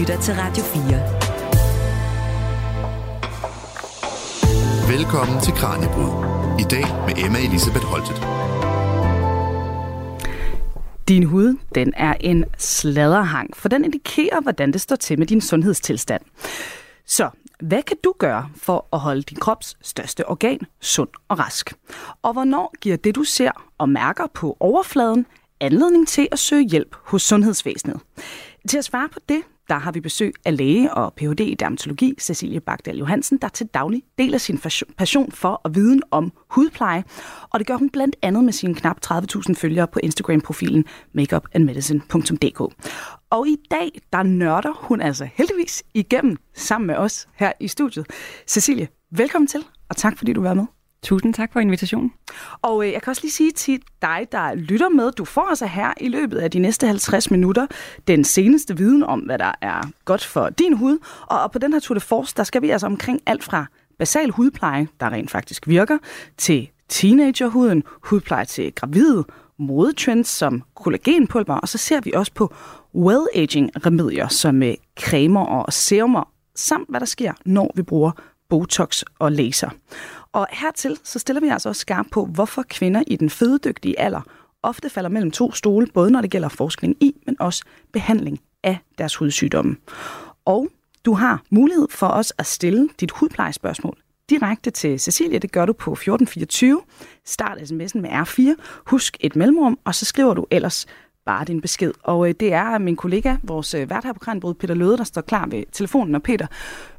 lytter til Radio 4. Velkommen til Kranjebrud. I dag med Emma Elisabeth Holtet. Din hud, den er en sladderhang, for den indikerer, hvordan det står til med din sundhedstilstand. Så hvad kan du gøre for at holde din krops største organ sund og rask? Og hvornår giver det, du ser og mærker på overfladen, anledning til at søge hjælp hos sundhedsvæsenet? Til at svare på det, der har vi besøg af læge og Ph.D. i dermatologi, Cecilie Bagdal Johansen, der til daglig deler sin passion for og viden om hudpleje. Og det gør hun blandt andet med sine knap 30.000 følgere på Instagram-profilen makeupandmedicine.dk. Og i dag, der nørder hun altså heldigvis igennem sammen med os her i studiet. Cecilie, velkommen til, og tak fordi du var med. Tusind tak for invitationen. Og øh, jeg kan også lige sige til dig, der lytter med, du får altså her i løbet af de næste 50 minutter den seneste viden om, hvad der er godt for din hud. Og, og på den her Tour de Force, der skal vi altså omkring alt fra basal hudpleje, der rent faktisk virker, til teenagerhuden, hudpleje til gravide, modetrends som kollagenpulver, og så ser vi også på well-aging-remedier som øh, cremer og serumer, samt hvad der sker, når vi bruger Botox og laser. Og hertil så stiller vi altså også skarp på, hvorfor kvinder i den fødedygtige alder ofte falder mellem to stole, både når det gælder forskning i, men også behandling af deres hudsygdomme. Og du har mulighed for os at stille dit hudplejespørgsmål direkte til Cecilie. Det gør du på 1424. Start sms'en med R4. Husk et mellemrum, og så skriver du ellers bare din besked. Og øh, det er min kollega, vores øh, vært her på Kranbrud, Peter Løde, der står klar ved telefonen. Og Peter,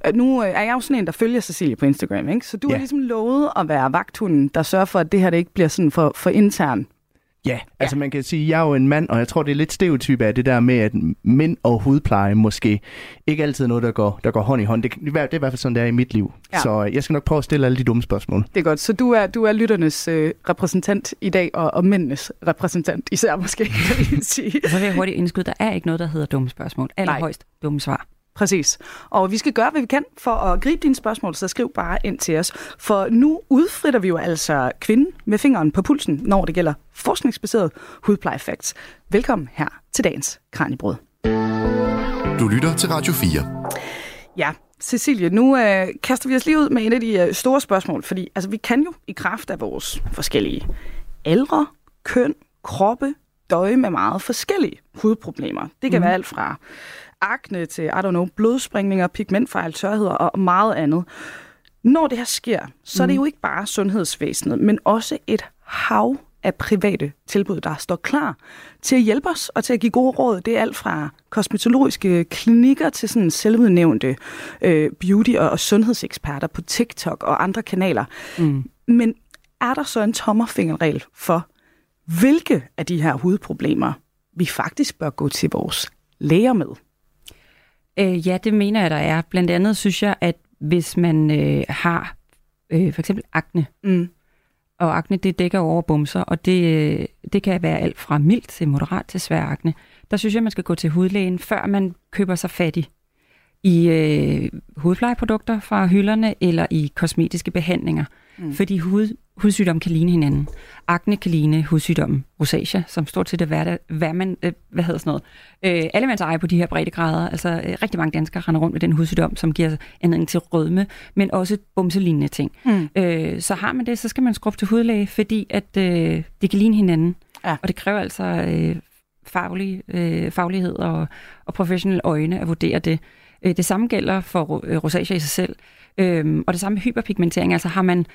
øh, nu øh, er jeg jo sådan en, der følger Cecilie på Instagram, ikke? Så du ja. har ligesom lovet at være vagthunden, der sørger for, at det her det ikke bliver sådan for, for intern Ja, altså ja. man kan sige, at jeg er jo en mand, og jeg tror, det er lidt stereotyp af det der med, at mænd og hudpleje måske ikke altid er noget, der går, der går hånd i hånd. Det, det er i hvert fald sådan, det er i mit liv. Ja. Så jeg skal nok prøve at stille alle de dumme spørgsmål. Det er godt. Så du er, du er lytternes øh, repræsentant i dag, og, og mændenes repræsentant især måske, kan vi sige. Så vil jeg hurtigt indskyde, der er ikke noget, der hedder dumme spørgsmål. Allerhøjst dumme svar. Præcis. Og vi skal gøre, hvad vi kan for at gribe dine spørgsmål, så skriv bare ind til os. For nu udfritter vi jo altså kvinden med fingeren på pulsen, når det gælder forskningsbaseret hudplejefacts. Velkommen her til dagens Kranjebrød. Du lytter til Radio 4. Ja, Cecilie, nu øh, kaster vi os lige ud med en af de øh, store spørgsmål, fordi altså, vi kan jo i kraft af vores forskellige aldre, køn, kroppe, døje med meget forskellige hudproblemer. Det kan mm. være alt fra akne til, I don't know, blodspringninger, pigmentfejl, tørheder og meget andet. Når det her sker, så er det mm. jo ikke bare sundhedsvæsenet, men også et hav af private tilbud, der står klar til at hjælpe os og til at give gode råd. Det er alt fra kosmetologiske klinikker til sådan selvudnævnte øh, beauty- og, og sundhedseksperter på TikTok og andre kanaler. Mm. Men er der så en tommerfingerregel for, hvilke af de her hudproblemer vi faktisk bør gå til vores læger med? Øh, ja, det mener jeg, der er. Blandt andet synes jeg, at hvis man øh, har øh, for eksempel akne, mm. og akne det dækker over bumser, og det, øh, det kan være alt fra mildt til moderat til svær akne, der synes jeg, man skal gå til hudlægen, før man køber sig fattig i øh, hudplejeprodukter fra hylderne eller i kosmetiske behandlinger. Mm. Fordi hud, hudsygdomme kan ligne hinanden. Akne kan ligne hudsygdommen rosacea, som stort set er hvad, hvad, man, øh, hvad hedder sådan noget. Øh, alle mands eje på de her breddegrader. Altså øh, rigtig mange danskere render rundt med den hudsygdom, som giver anledning til rødme, men også bumselignende ting. Mm. Øh, så har man det, så skal man skrubbe til hudlæge, fordi at øh, det kan ligne hinanden. Ja. Og det kræver altså øh, faglig, øh, faglighed og, og professionelle øjne at vurdere det. Øh, det samme gælder for øh, rosacea i sig selv. Øhm, og det samme med hyperpigmentering, altså har man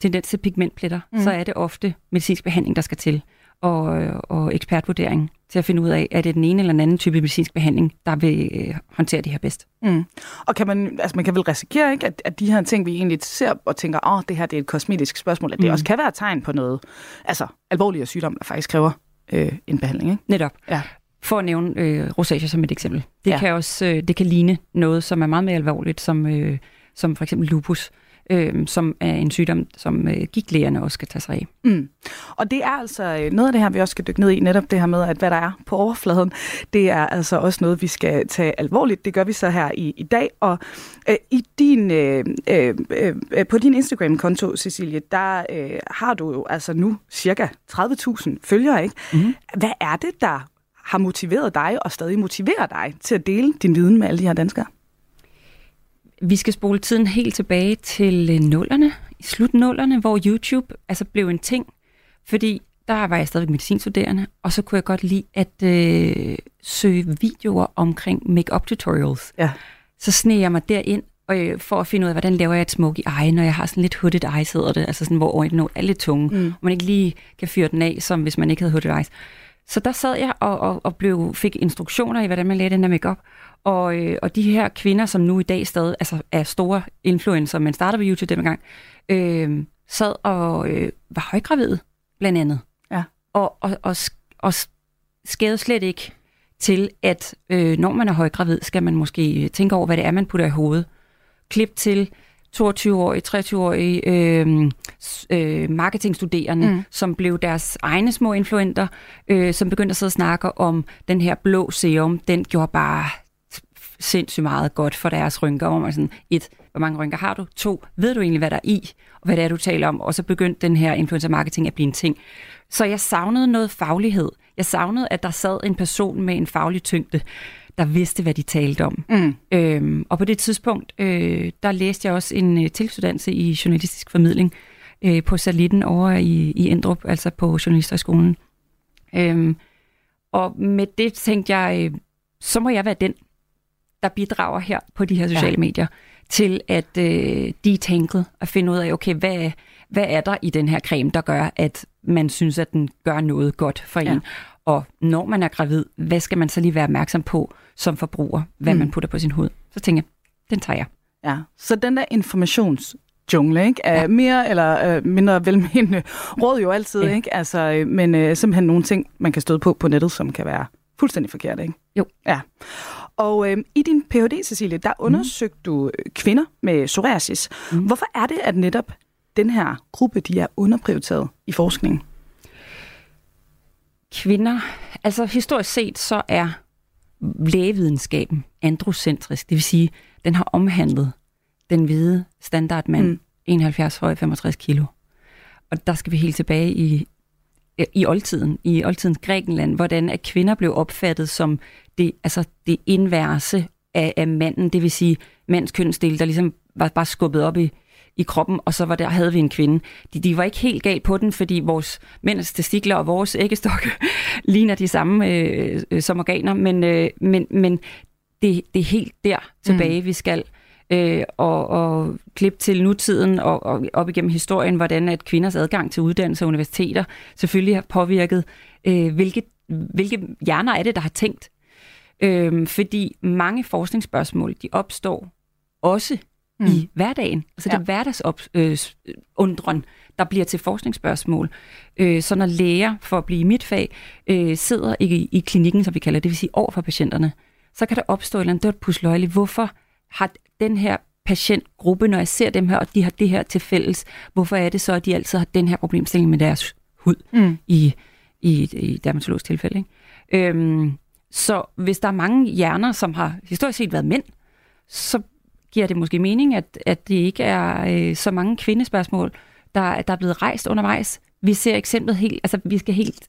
tendens til pigmentpletter, mm. så er det ofte medicinsk behandling, der skal til, og, og ekspertvurdering til at finde ud af, er det den ene eller den anden type medicinsk behandling, der vil øh, håndtere det her bedst. Mm. Og kan man, altså man kan vel risikere, ikke, at, at de her ting, vi egentlig ser og tænker, åh, oh, det her det er et kosmetisk spørgsmål, at det mm. også kan være et tegn på noget altså alvorligere sygdom, der faktisk kræver øh, en behandling. Ikke? Netop. Ja. For at nævne øh, rosacea som et eksempel. Det ja. kan også øh, det kan ligne noget, som er meget mere alvorligt, som, øh, som for eksempel lupus øh, som er en sygdom, som øh, gigtlægerne også skal tage sig af. Mm. Og det er altså øh, noget af det her, vi også skal dykke ned i, netop det her med, at hvad der er på overfladen, det er altså også noget, vi skal tage alvorligt. Det gør vi så her i, i dag. Og øh, i din, øh, øh, øh, på din Instagram-konto, Cecilie, der øh, har du jo altså nu cirka 30.000 følgere, ikke? Mm. Hvad er det, der har motiveret dig og stadig motiverer dig til at dele din viden med alle de her danskere? Vi skal spole tiden helt tilbage til øh, nullerne, i slut nullerne, hvor YouTube altså blev en ting, fordi der var jeg stadig medicinstuderende, og så kunne jeg godt lide at øh, søge videoer omkring make-up tutorials. Ja. Så sneg jeg mig derind, og, øh, for at finde ud af, hvordan laver jeg et smoky eye, når jeg har sådan lidt hooded eyes, hedder det, altså sådan, hvor øjnene er lidt tunge, mm. og man ikke lige kan fyre den af, som hvis man ikke havde hooded eyes. Så der sad jeg og, og, og blev, fik instruktioner i, hvordan man lavede den her makeup. Og, øh, og de her kvinder, som nu i dag stadig altså, er store influencer, men starter på YouTube dengang, øh, sad og øh, var højgravide, blandt andet. Ja. Og, og, og, og skævede slet ikke til, at øh, når man er højgravid, skal man måske tænke over, hvad det er, man putter i hovedet. Klip til 22-årige, 23-årige øh, øh, marketingstuderende, mm. som blev deres egne små influenter, øh, som begyndte at sidde og snakke om den her blå serum. Den gjorde bare sindssygt meget godt for deres rynker. Hvor man sådan, et, hvor mange rynker har du? To, ved du egentlig, hvad der er i, og hvad det er, du taler om? Og så begyndte den her influencer marketing at blive en ting. Så jeg savnede noget faglighed. Jeg savnede, at der sad en person med en faglig tyngde, der vidste, hvad de talte om. Mm. Øhm, og på det tidspunkt, øh, der læste jeg også en øh, tilstuddannelse i journalistisk formidling øh, på Salitten over i, i Endrup, altså på Journalisterskolen. Øhm, og med det tænkte jeg, øh, så må jeg være den, der bidrager her på de her sociale ja. medier, til at øh, detangle og finde ud af, okay, hvad, hvad er der i den her creme, der gør, at man synes, at den gør noget godt for ja. en. Og når man er gravid, hvad skal man så lige være opmærksom på som forbruger, hvad mm. man putter på sin hud? Så tænker jeg, den tager jeg. Ja, så den der informationsjungle, ikke? Er ja. mere eller øh, mindre velmenende råd jo altid, ja. ikke? Altså, øh, men øh, simpelthen nogle ting, man kan støde på på nettet, som kan være fuldstændig forkert, ikke? Jo. Ja. Og øh, i din Ph.D., Cecilie, der mm. undersøgte mm. du kvinder med psoriasis. Mm. Hvorfor er det, at netop den her gruppe, de er underprioriteret i forskningen? Kvinder, altså historisk set, så er lægevidenskaben androcentrisk. Det vil sige, den har omhandlet den hvide standardmand, mm. 71 høj, 65 kilo. Og der skal vi helt tilbage i, i oldtiden, i oldtidens Grækenland, hvordan at kvinder blev opfattet som det, altså det inverse af, af manden, det vil sige mands kønsdel, der ligesom var bare skubbet op i, i kroppen, og så var der, havde vi en kvinde. De, de var ikke helt galt på den, fordi vores mænds testikler og vores æggestokke ligner de samme øh, øh, som organer, men, øh, men, men det, det er helt der tilbage, mm. vi skal. Øh, og, og klip til nutiden og, og op igennem historien, hvordan at kvinders adgang til uddannelse og universiteter selvfølgelig har påvirket, øh, hvilke, hvilke hjerner er det, der har tænkt. Øh, fordi mange forskningsspørgsmål, de opstår også mm. i hverdagen. Altså ja. det er hverdagsundren, øh, der bliver til forskningsspørgsmål. Øh, så når læger, for at blive i mit fag, øh, sidder i, i klinikken, som vi kalder det, det vil sige over for patienterne, så kan der opstå et eller andet dødt pusløjle. Hvorfor har den her patientgruppe, når jeg ser dem her, og de har det her til fælles, hvorfor er det så, at de altid har den her problemstilling med deres hud mm. i, i, i dermatologisk tilfælde? Ikke? Øhm, så hvis der er mange hjerner, som har historisk set været mænd, så giver det måske mening, at, at det ikke er øh, så mange kvindespørgsmål, der, der er blevet rejst undervejs. Vi ser eksemplet helt, altså vi skal helt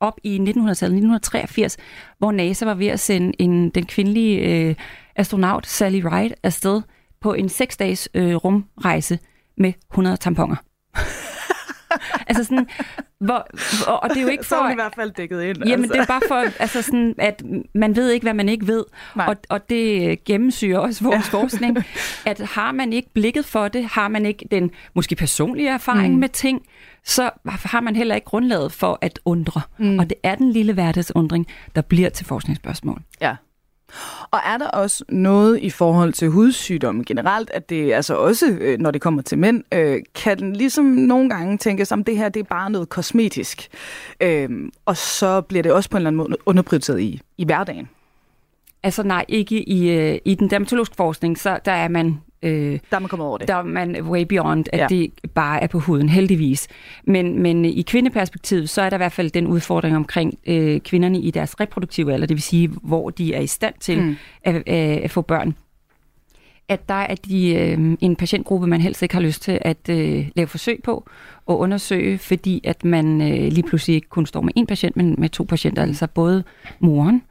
op i 1900-tallet, 1983, hvor NASA var ved at sende en, den kvindelige øh, astronaut Sally Ride afsted på en seks dages øh, rumrejse med 100 tamponer. altså sådan, hvor, og det er jo ikke for... Så er i hvert fald dækket ind. Jamen, altså. det er bare for, altså sådan, at man ved ikke, hvad man ikke ved. Og, og det gennemsyrer også vores ja. forskning. At har man ikke blikket for det, har man ikke den måske personlige erfaring mm. med ting, så har man heller ikke grundlaget for at undre. Mm. Og det er den lille hverdagsundring, der bliver til forskningsspørgsmål. Ja. Og er der også noget i forhold til hudsygdomme generelt, at det altså også, øh, når det kommer til mænd, øh, kan den ligesom nogle gange tænke som det her det er bare noget kosmetisk. Øh, og så bliver det også på en eller anden måde underprioriteret i, i hverdagen. Altså nej, ikke i, øh, i den dermatologiske forskning, så der er man Øh, der er man kommet over det. Der er man way beyond, at ja. det bare er på huden, heldigvis. Men, men i kvindeperspektivet, så er der i hvert fald den udfordring omkring øh, kvinderne i deres reproduktive alder, det vil sige, hvor de er i stand til mm. at, at, at få børn. at der er de, øh, en patientgruppe, man helst ikke har lyst til at øh, lave forsøg på og undersøge, fordi at man øh, lige pludselig ikke kun står med en patient, men med to patienter, altså både moren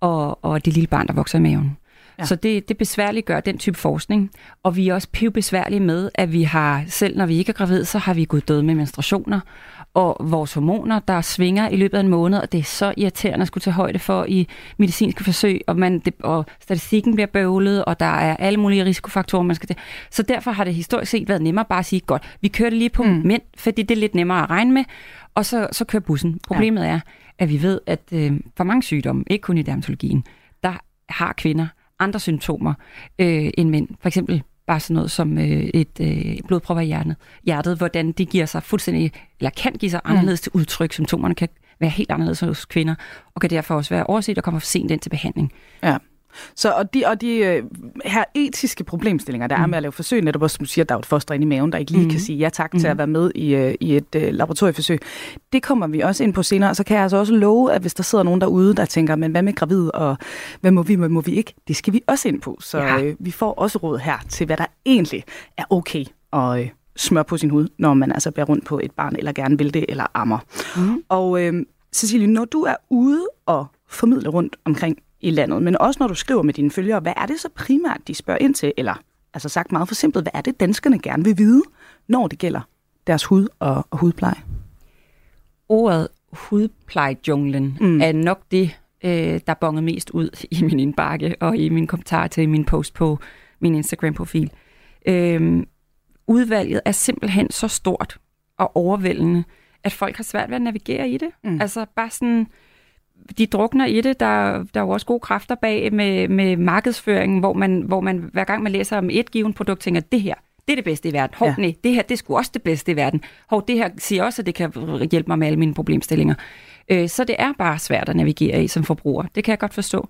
og, og det lille barn, der vokser i maven. Ja. Så det, det besværligt gør den type forskning. Og vi er også pivbesværlige med, at vi har, selv når vi ikke er gravid, så har vi gået døde med menstruationer. Og vores hormoner, der svinger i løbet af en måned, og det er så irriterende at skulle tage højde for i medicinske forsøg, og, man, det, og statistikken bliver bøvlet, og der er alle mulige risikofaktorer, man skal det. Så derfor har det historisk set været nemmere bare at sige, godt, vi kører det lige på mm. mænd, fordi det er lidt nemmere at regne med, og så, så kører bussen. Problemet ja. er, at vi ved, at øh, for mange sygdomme, ikke kun i dermatologien, der har kvinder andre symptomer øh, end mænd. For eksempel bare sådan noget som øh, et øh, blodprop i hjertet, hjertet, hvordan det giver sig fuldstændig, eller kan give sig mm. anderledes mm. til udtryk. Symptomerne kan være helt anderledes hos kvinder, og kan derfor også være overset og kommer for sent ind til behandling. Ja. Så og de, og de øh, her etiske problemstillinger, der mm. er med at lave forsøg, netop også som du siger, der er et foster inde i maven, der ikke lige mm. kan sige ja tak mm. til at mm. være med i, øh, i et øh, laboratorieforsøg. Det kommer vi også ind på senere, så kan jeg altså også love, at hvis der sidder nogen derude, der tænker, men hvad med gravid, og hvad må vi, hvad må vi ikke, det skal vi også ind på. Så ja. øh, vi får også råd her til, hvad der egentlig er okay at øh, smøre på sin hud, når man altså bærer rundt på et barn, eller gerne vil det, eller ammer. Mm. Og øh, Cecilie, når du er ude og formidle rundt omkring i landet, men også når du skriver med dine følgere, hvad er det så primært, de spørger ind til, eller altså sagt meget for simpelt, hvad er det, danskerne gerne vil vide, når det gælder deres hud og, og hudpleje? Ordet hudplejejunglen mm. er nok det, øh, der bonger mest ud i min indbakke og i min kommentar til min post på min Instagram-profil. Øh, udvalget er simpelthen så stort og overvældende, at folk har svært ved at navigere i det. Mm. Altså bare sådan de drukner i det. Der, der er jo også gode kræfter bag med, med markedsføringen, hvor man, hvor man hver gang man læser om et givet produkt, tænker, det her, det er det bedste i verden. Hov, ja. nej, det her, det er sgu også det bedste i verden. Hov, det her siger også, at det kan hjælpe mig med alle mine problemstillinger. Øh, så det er bare svært at navigere i som forbruger. Det kan jeg godt forstå.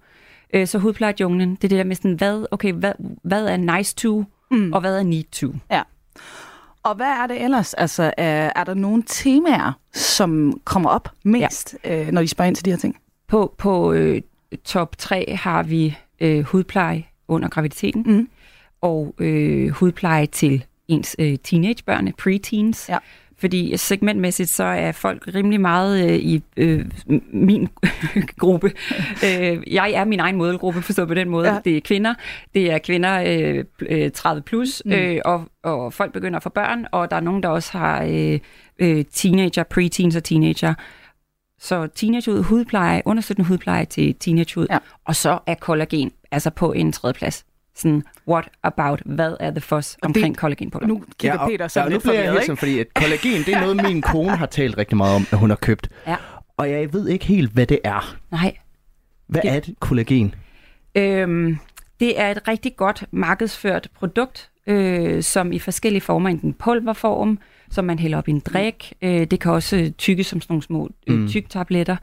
Øh, så hudplejejunglen, det er det der med sådan, hvad, okay, hvad, hvad er nice to, mm. og hvad er need to? Ja. Og hvad er det ellers? Altså, er, er der nogle temaer, som kommer op mest, ja. øh, når de spørger ind til de her ting? På, på øh, top 3 har vi øh, hudpleje under graviditeten, mm. og øh, hudpleje til ens øh, teenagebørn, preteens. Ja. Fordi segmentmæssigt, så er folk rimelig meget øh, i øh, min gruppe. øh, jeg er min egen modelgruppe, forstået på den måde. Ja. Det er kvinder. Det er kvinder øh, 30 øh, plus, mm. øh, og, og folk begynder at få børn, og der er nogen, der også har øh, øh, teenager, preteens og teenager. Så teenagehud, hudpleje, understøttende hudpleje til teenagehud, ja. og så er kollagen altså på en tredje plads sådan, what about, hvad er the fuss omkring kollagenprodukter? Nu kigger ja, Peter så ja, lidt nu bliver jeg helt fordi at kollagen, det er noget, min kone har talt rigtig meget om, at hun har købt. Ja. Og jeg ved ikke helt, hvad det er. Nej. Hvad det, er det kollagen? Øhm, det er et rigtig godt markedsført produkt, øh, som i forskellige former, enten pulverform, som man hælder op i en drik, øh, det kan også tykke som sådan nogle små øh, mm. tyktabletter,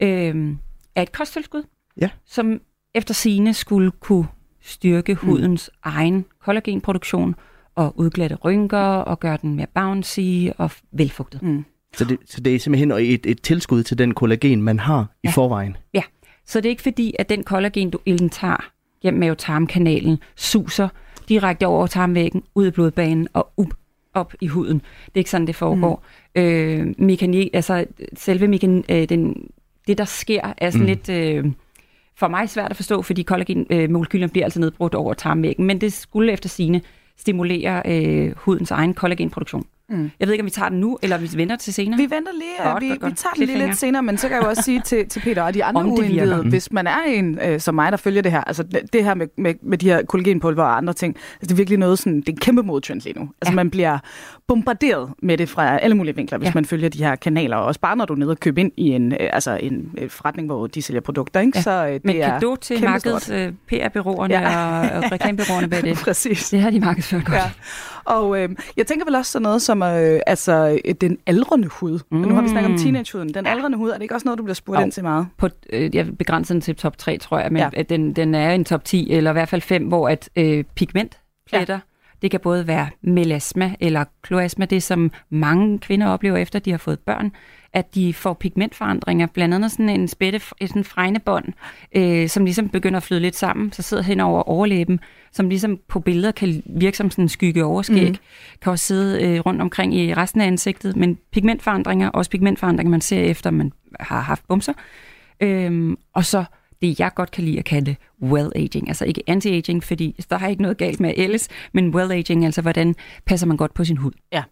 øh, er et kosttilskud, ja. som efter sine skulle kunne styrke mm. hudens egen kollagenproduktion og udglatte rynker og gøre den mere bouncy og velfugtet. Mm. Så, det, så det er simpelthen et, et tilskud til den kollagen, man har ja. i forvejen? Ja, så det er ikke fordi, at den kollagen, du indtager gennem mavetarmkanalen, suser direkte over tarmvæggen, ud i blodbanen og up, op i huden. Det er ikke sådan, det foregår. Mm. Øh, mekani, altså selve mekan, øh, den, det, der sker, er sådan mm. lidt... Øh, for mig svært at forstå, fordi kollagenmolekylerne øh, bliver altså nedbrudt over tarmvæggen, men det skulle efter sine stimulere øh, hudens egen kollagenproduktion. Mm. Jeg ved ikke, om vi tager den nu, eller vi venter til senere. Vi venter lige. Godt, vi, godt, godt. vi tager den lige lidt senere, men så kan jeg jo også sige til, til Peter og de andre uindvidede, mm. hvis man er en øh, som mig, der følger det her, altså det her med, med, med de her kollagenpulver og andre ting, altså, det er virkelig noget sådan, det er en kæmpe modtrend lige nu. Altså ja. man bliver bombarderet med det fra alle mulige vinkler, hvis ja. man følger de her kanaler, og også bare når du er nede og køber ind i en, øh, altså en øh, forretning, hvor de sælger produkter. Ikke? Ja. Så øh, det Men er du til markeds øh, PR-byråerne ja. og, og reklamebyråerne bag det. Præcis. Det har de markedsført godt. Ja. Og øh, jeg tænker vel også sådan noget som øh, altså, øh, den aldrende hud. Mm. Nu har vi snakket om teenagehuden. Den aldrende hud, er det ikke også noget, du bliver spurgt ind til meget? På, øh, jeg begrænser den til top 3, tror jeg, men ja. den, den er en top 10, eller i hvert fald 5, hvor at øh, pigmentpletter, ja. det kan både være melasma eller kloasma, det som mange kvinder oplever efter, de har fået børn, at de får pigmentforandringer, blandt andet sådan en spætte, sådan fregnebånd, øh, som ligesom begynder at flyde lidt sammen, så sidder hen over overlæben, som ligesom på billeder kan virke som sådan en skygge overskæg, mm. kan også sidde øh, rundt omkring i resten af ansigtet, men pigmentforandringer, også pigmentforandringer, man ser efter, man har haft bumser, øhm, og så det, jeg godt kan lide at kalde well-aging. Altså ikke anti-aging, fordi der er ikke noget galt med ellers, men well-aging, altså hvordan passer man godt på sin hud. Ja.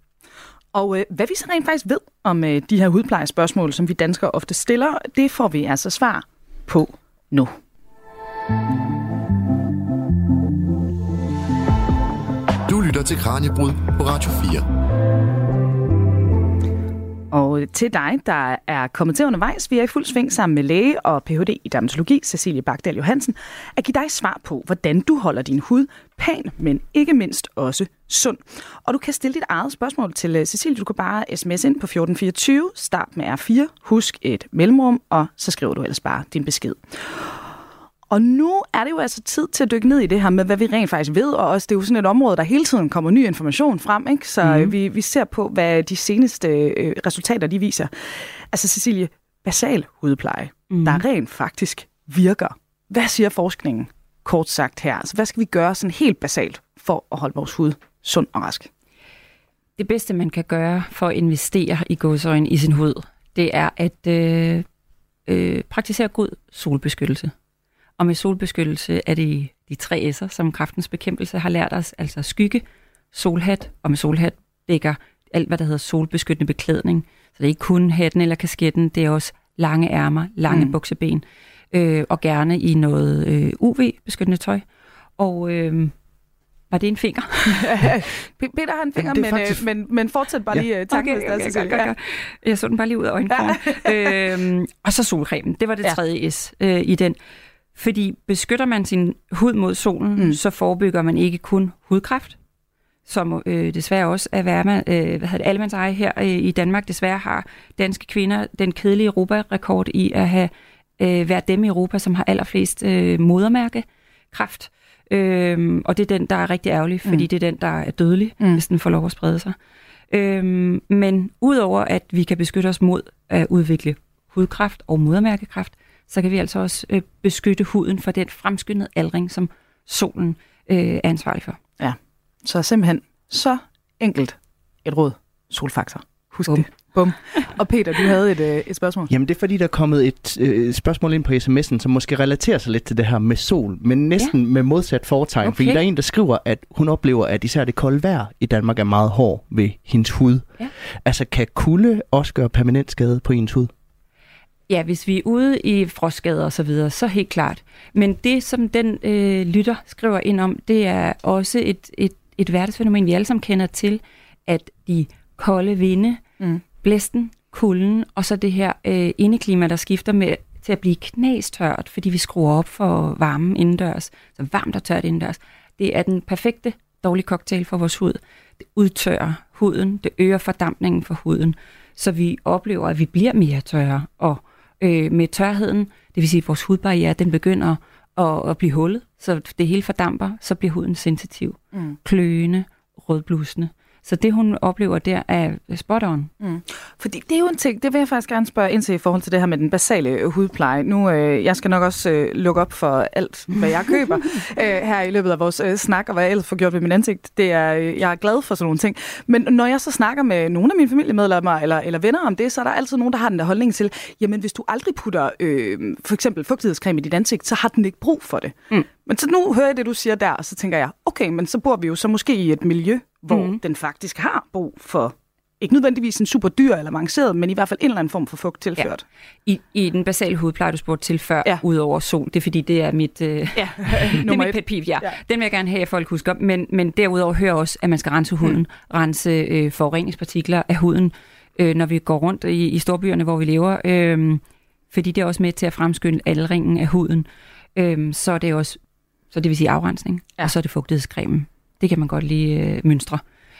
Og øh, hvad vi så rent faktisk ved om øh, de her hudplejespørgsmål, som vi danskere ofte stiller, det får vi altså svar på nu. Du lytter til Kranjebrud på Radio 4. Og til dig, der er kommet til undervejs, vi er i fuld sving sammen med læge og Ph.D. i dermatologi, Cecilie Bagdal Johansen, at give dig svar på, hvordan du holder din hud pæn, men ikke mindst også sund. Og du kan stille dit eget spørgsmål til øh, Cecilie. Du kan bare sms ind på 1424, start med R4, husk et mellemrum, og så skriver du ellers bare din besked. Og nu er det jo altså tid til at dykke ned i det her med, hvad vi rent faktisk ved, og også det er jo sådan et område, der hele tiden kommer ny information frem, ikke? så mm. vi, vi ser på, hvad de seneste øh, resultater de viser. Altså Cecilie, basal hudpleje, mm. der rent faktisk virker. Hvad siger forskningen kort sagt her? Altså, hvad skal vi gøre sådan helt basalt for at holde vores hud sund og rask? Det bedste, man kan gøre for at investere i godsøjne i sin hud, det er at øh, øh, praktisere god solbeskyttelse. Og med solbeskyttelse er det de tre S'er, som kraftens bekæmpelse har lært os, altså skygge, solhat, og med solhat dækker alt, hvad der hedder solbeskyttende beklædning. Så det er ikke kun hatten eller kasketten, det er også lange ærmer, lange mm. bukseben, øh, og gerne i noget øh, UV-beskyttende tøj. Og øh, var det en finger? Peter har en finger, men, faktisk... men, men, men fortsæt bare ja. lige uh, tanken, okay, okay, okay, okay. Jeg så den bare lige ud af øjenkrogen. øhm, og så solcremen, det var det ja. tredje S øh, i den. Fordi beskytter man sin hud mod solen, mm. så forebygger man ikke kun hudkræft, som øh, desværre også er værme, øh, hvad hedder det, eje her øh, i Danmark. Desværre har danske kvinder den kedelige Europa-rekord i at have øh, været dem i Europa, som har allerflest øh, modermærkekræft. Øh, og det er den, der er rigtig ærgerlig, fordi mm. det er den, der er dødelig, mm. hvis den får lov at sprede sig. Øh, men udover at vi kan beskytte os mod at udvikle hudkræft og modermærkekræft, så kan vi altså også øh, beskytte huden for den fremskyndede aldring, som solen øh, er ansvarlig for. Ja, så simpelthen så enkelt et råd. Solfaktor. Husk Bum. det. Bum. Og Peter, du havde et, øh, et spørgsmål. Jamen det er fordi, der er kommet et øh, spørgsmål ind på sms'en, som måske relaterer sig lidt til det her med sol, men næsten ja. med modsat foretegn. Okay. Fordi der er en, der skriver, at hun oplever, at især det kolde vejr i Danmark er meget hård ved hendes hud. Ja. Altså kan kulde også gøre permanent skade på hendes hud? Ja, hvis vi er ude i frostskader og så videre, så helt klart. Men det, som den øh, lytter skriver ind om, det er også et, et, et hverdagsfænomen, vi alle sammen kender til, at de kolde vinde, mm. blæsten, kulden, og så det her øh, indeklima, der skifter med til at blive knæstørt, fordi vi skruer op for varmen indendørs, så varmt og tørt indendørs. Det er den perfekte dårlige cocktail for vores hud. Det udtørrer huden, det øger fordampningen for huden, så vi oplever, at vi bliver mere tørre, og øh, med tørheden, det vil sige, at vores hudbarriere, den begynder at, at blive hullet, så det hele fordamper, så bliver huden sensitiv, mm. kløende, rødblusende. Så det, hun oplever der, er spot on. Mm. Fordi det er jo en ting, det vil jeg faktisk gerne spørge ind til i forhold til det her med den basale øh, hudpleje. Nu, øh, jeg skal nok også øh, lukke op for alt, hvad jeg køber øh, her i løbet af vores øh, snak, og hvad jeg ellers får gjort ved min ansigt. Det er, øh, jeg er glad for sådan nogle ting. Men når jeg så snakker med nogle af mine familiemedlemmer eller, eller venner om det, så er der altid nogen, der har den der holdning til, jamen hvis du aldrig putter øh, for eksempel fugtighedscreme i dit ansigt, så har den ikke brug for det. Mm. Men så nu hører jeg det, du siger der, og så tænker jeg, okay, men så bor vi jo så måske i et miljø, hvor mm. den faktisk har brug for ikke nødvendigvis en super dyr eller avanceret, men i hvert fald en eller anden form for fugt tilført. Ja. I, I den basale hudpleje, du spurgte til før, ja. ud over sol, det er fordi, det er mit, øh, ja. det er mit pet peeve, ja. ja. Den vil jeg gerne have, at folk husker. Men, men derudover hører også, at man skal rense huden, mm. rense øh, forureningspartikler af huden, øh, når vi går rundt i, i storbyerne, hvor vi lever. Øh, fordi det er også med til at fremskynde aldringen af huden. Øh, så er det også, så det vil sige afrensning, ja. og så er det fugtighedscremen. Det kan man godt lige øh, mønstre.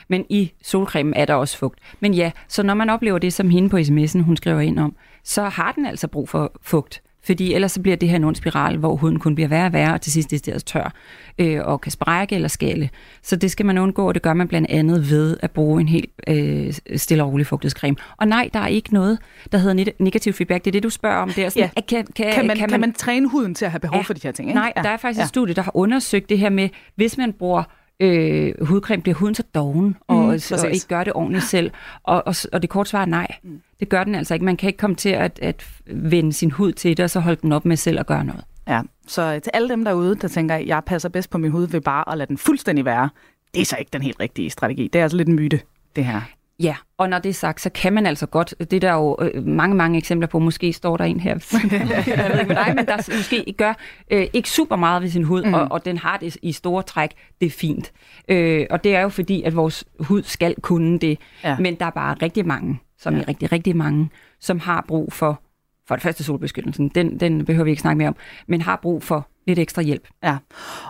Men i solcremen er der også fugt. Men ja, så når man oplever det som hende på sms'en, hun skriver ind om, så har den altså brug for fugt. Fordi ellers så bliver det her en ond spiral, hvor huden kun bliver værre og værre, og til sidst det er tør, øh, og kan sprække eller skale. Så det skal man undgå, og det gør man blandt andet ved at bruge en helt øh, stille og rolig fugtighedscreme. Og nej, der er ikke noget, der hedder negativ feedback. Det er det, du spørger om. Det er sådan, ja. kan, kan, kan, man, kan, man, kan man træne huden til at have behov ja, for de her ting? Ikke? Nej, ja. der er faktisk ja. et studie, der har undersøgt det her med, hvis man bruger øh, hudcreme, bliver huden så doven og, mm, og ikke gør det ordentligt selv. Og, og, og det korte svar er nej. Mm. Det gør den altså ikke. Man kan ikke komme til at, at vende sin hud til det, og så holde den op med selv at gøre noget. Ja, så til alle dem derude, der tænker, at jeg passer bedst på min hud ved bare at lade den fuldstændig være, det er så ikke den helt rigtige strategi. Det er altså lidt en myte, det her. Ja, og når det er sagt, så kan man altså godt, det er der jo øh, mange, mange eksempler på, måske står der en her, jeg ved ikke med dig, men der måske gør øh, ikke super meget ved sin hud, mm. og, og den har det i store træk, det er fint. Øh, og det er jo fordi, at vores hud skal kunne det, ja. men der er bare rigtig mange, som ja. er rigtig, rigtig mange, som har brug for, for det første solbeskyttelsen, den, den behøver vi ikke snakke mere om, men har brug for lidt ekstra hjælp. Ja,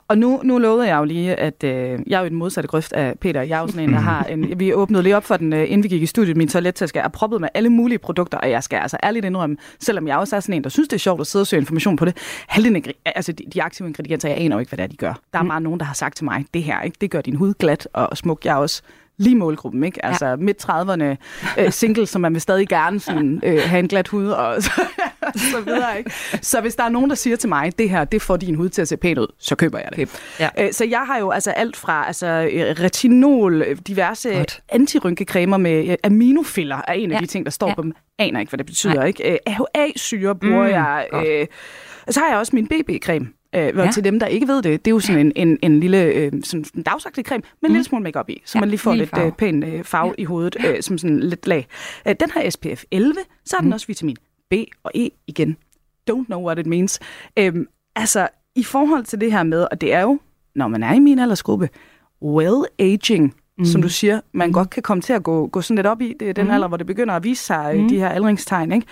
og nu, nu lovede jeg jo lige, at øh, jeg er jo i den modsatte grøft af Peter. Jeg er jo sådan en, der har en, vi åbnede lige op for den, øh, inden vi gik i studiet. Min toilettaske er proppet med alle mulige produkter, og jeg skal altså ærligt indrømme, selvom jeg også er sådan en, der synes, det er sjovt at sidde og søge information på det. Halvdelen altså de, de aktive ingredienser, jeg aner jo ikke, hvad det er, de gør. Der er mm. meget nogen, der har sagt til mig, det her, ikke, det gør din hud glat og smuk. Jeg er også lige målgruppen, ikke? Altså ja. midt 30'erne øh, single, som man vil stadig gerne sådan, øh, have en glat hud og så, så videre, ikke? Så hvis der er nogen, der siger til mig, det her, det får din hud til at se pænt ud, så køber jeg det. Ja. Øh, så jeg har jo altså alt fra altså, retinol, diverse antirynkecremer med øh, aminofiller er en af ja. de ting, der står ja. på dem. Aner ikke, hvad det betyder, Nej. ikke? Øh, AHA-syre bruger mm, jeg. Øh, så har jeg også min BB-creme. Øh, ja. Til dem, der ikke ved det, det er jo sådan en, en, en lille øh, sådan en dagsagtig creme med en mm. lille smule makeup i, så ja, man lige får lidt farve. Øh, pæn øh, farve ja. i hovedet, øh, som sådan lidt lag. Øh, den har SPF 11, så har den mm. også vitamin B og E igen. Don't know what it means. Øh, altså, i forhold til det her med, og det er jo, når man er i min aldersgruppe, well-aging, mm. som du siger, man mm. godt kan komme til at gå, gå sådan lidt op i. Det er den mm. alder, hvor det begynder at vise sig, mm. de her aldringstegn, ikke?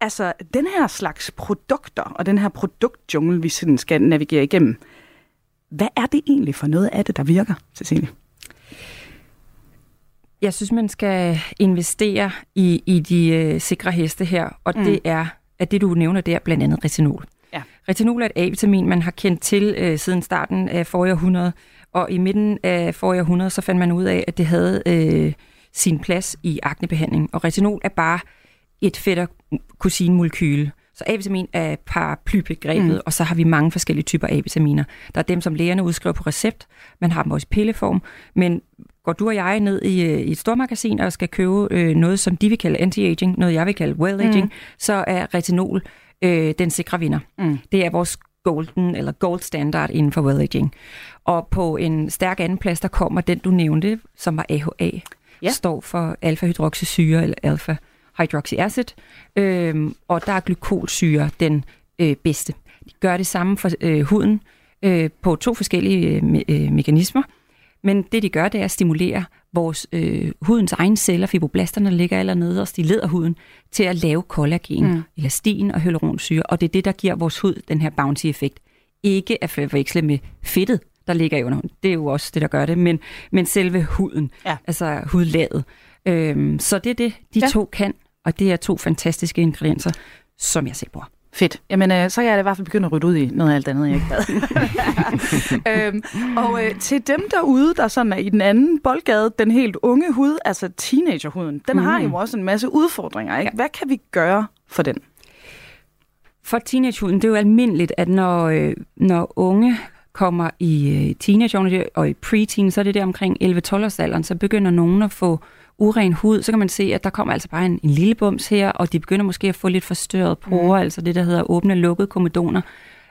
Altså, den her slags produkter og den her produktjungle, vi sådan skal navigere igennem, hvad er det egentlig for noget af det, der virker, Cecilie? Jeg synes, man skal investere i, i de øh, sikre heste her, og mm. det er, at det du nævner, det er blandt andet retinol. Ja. Retinol er et A-vitamin, man har kendt til øh, siden starten af forrige århundrede, og i midten af forrige århundrede, så fandt man ud af, at det havde øh, sin plads i aknebehandling. Og retinol er bare et fætter kusinemolekyle. Så A-vitamin er paraplybegrebet, mm. og så har vi mange forskellige typer A-vitaminer. Der er dem, som lægerne udskriver på recept. Man har dem også i pilleform. Men går du og jeg ned i, øh, i et stormagasin og skal købe øh, noget, som de vil kalde anti-aging, noget jeg vil kalde well-aging, mm. så er retinol øh, den sikre vinder. Mm. Det er vores golden eller gold standard inden for well-aging. Og på en stærk anden plads, der kommer den, du nævnte, som var AHA. Ja. Står for alfa-hydroxysyre eller alfa hydroxy acid, øh, og der er glykolsyre den øh, bedste. De gør det samme for øh, huden øh, på to forskellige øh, me- øh, mekanismer, men det de gør, det er at stimulere vores øh, hudens egne celler, fibroblasterne ligger aller nede og de huden, til at lave kollagen, mm. elastin og hyaluronsyre, og det er det, der giver vores hud den her bounty-effekt. Ikke at forveksle med fedtet, der ligger under Det er jo også det, der gør det, men, men selve huden, ja. altså hudlaget. Øhm, så det er det, de ja. to kan. Og det er to fantastiske ingredienser, som jeg selv bruger. Fedt. Jamen, øh, så kan jeg i hvert fald begynde at rydde ud i noget af alt andet, jeg ikke havde. øhm, og øh, til dem derude, der sådan er i den anden boldgade, den helt unge hud, altså teenagerhuden, den mm. har jo også en masse udfordringer. Ikke? Ja. Hvad kan vi gøre for den? For teenagehuden, det er jo almindeligt, at når, øh, når unge kommer i øh, teenageårene og i preteen, så er det der omkring 11-12 års alderen, så begynder nogen at få uren hud, så kan man se, at der kommer altså bare en, en lille bums her, og de begynder måske at få lidt forstørret porer, mm. altså det, der hedder åbne og lukkede komedoner.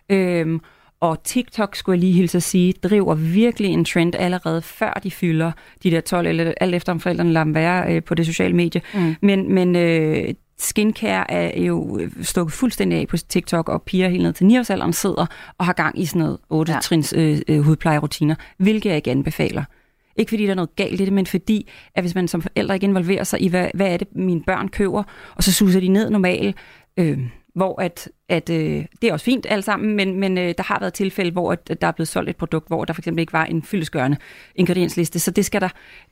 Øhm, og TikTok, skulle jeg lige hilse at sige, driver virkelig en trend allerede før de fylder de der 12, eller alt efter om forældrene lader dem være øh, på det sociale medie. Mm. Men, men øh, skincare er jo øh, stukket fuldstændig af på TikTok, og piger helt ned til 9 årsalderen sidder og har gang i sådan noget 8-trins ja. øh, øh, hudplejerutiner, hvilket jeg ikke anbefaler. Ikke fordi der er noget galt i det, men fordi, at hvis man som forældre ikke involverer sig i, hvad, hvad er det, mine børn køber, og så suser de ned normalt, øh, hvor at, at øh, det er også fint alt sammen, men, men øh, der har været tilfælde, hvor at, der er blevet solgt et produkt, hvor der for eksempel ikke var en fyldesgørende ingrediensliste, så det skal der,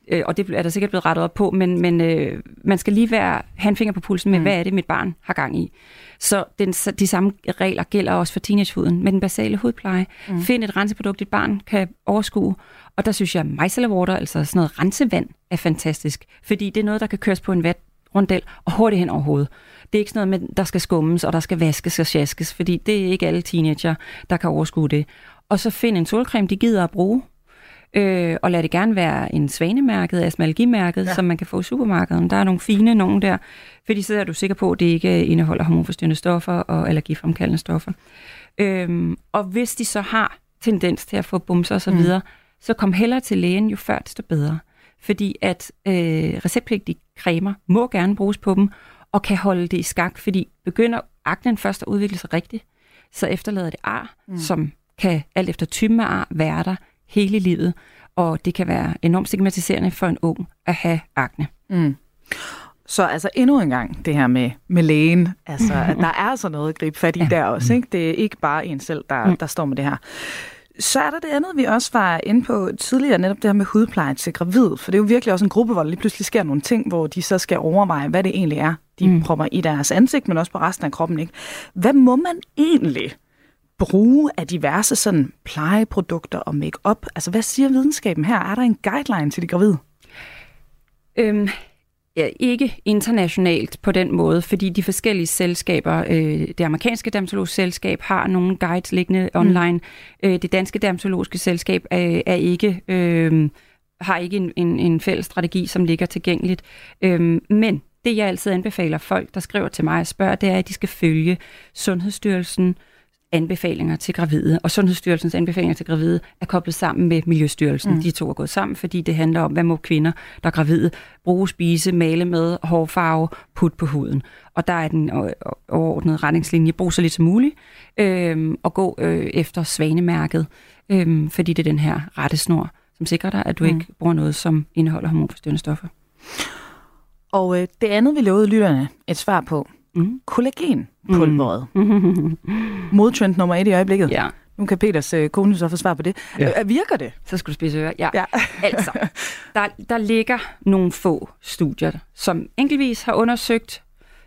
øh, og det er der sikkert blevet rettet op på, men, men øh, man skal lige være, have en finger på pulsen med, mm. hvad er det, mit barn har gang i. Så den, de samme regler gælder også for teenagehuden med den basale hudpleje. Mm. Find et renseprodukt, dit barn kan overskue, og der synes jeg, at micellar water, altså sådan noget rensevand, er fantastisk, fordi det er noget, der kan køres på en vat rundel og hurtigt hen over hovedet. Det er ikke sådan noget med, der skal skummes, og der skal vaskes og sjaskes, fordi det er ikke alle teenager, der kan overskue det. Og så find en solcreme, de gider at bruge, øh, og lad det gerne være en svanemærket, astmalgimærket, ja. som man kan få i supermarkedet. Der er nogle fine nogen der, fordi så er du sikker på, at det ikke indeholder hormonforstyrrende stoffer og allergifremkaldende stoffer. Øh, og hvis de så har tendens til at få bumser osv., mm. så kom hellere til lægen, jo før desto bedre. Fordi at øh, receptpligtige cremer må gerne bruges på dem, og kan holde det i skak, fordi begynder aknen først at udvikle sig rigtigt, så efterlader det ar, mm. som kan alt efter typen af ar være der hele livet, og det kan være enormt stigmatiserende for en ung at have akne. Mm. Så altså endnu en gang det her med, med lægen, altså at der er altså noget at gribe fat i ja. der også. Ikke? Det er ikke bare en selv, der, mm. der står med det her. Så er der det andet, vi også var inde på tidligere, netop det her med hudpleje til gravid. For det er jo virkelig også en gruppe, hvor der lige pludselig sker nogle ting, hvor de så skal overveje, hvad det egentlig er, de mm. propper i deres ansigt, men også på resten af kroppen. Ikke? Hvad må man egentlig bruge af diverse sådan plejeprodukter og make-up? Altså, hvad siger videnskaben her? Er der en guideline til de gravide? Øhm, ja, ikke internationalt på den måde, fordi de forskellige selskaber, øh, det amerikanske dermatologiske selskab har nogle guides liggende mm. online. Mm. Øh, det danske dermatologiske selskab er, er ikke... Øh, har ikke en, en, en fælles strategi, som ligger tilgængeligt. Øhm, men det, jeg altid anbefaler folk, der skriver til mig og spørger, det er, at de skal følge Sundhedsstyrelsen, anbefalinger til gravide, og Sundhedsstyrelsens anbefalinger til gravide er koblet sammen med Miljøstyrelsen. Mm. De to er gået sammen, fordi det handler om, hvad må kvinder, der er gravide, bruge, spise, male med, hårfarve, put på huden. Og der er den overordnede retningslinje, brug så lidt som muligt, øh, og gå øh, efter svanemærket, øh, fordi det er den her rettesnor, som sikrer dig, at du mm. ikke bruger noget, som indeholder hormonforstyrrende stoffer. Og øh, det andet, vi lovede lytterne et svar på, mm. kollagenpulveret. Mm. Modtrend nummer et i øjeblikket. Ja. Nu kan Peters øh, kone så få svar på det. Ja. Øh, virker det? Så skal du spise øre. Ja. ja. altså, der, der ligger nogle få studier, som enkeltvis har undersøgt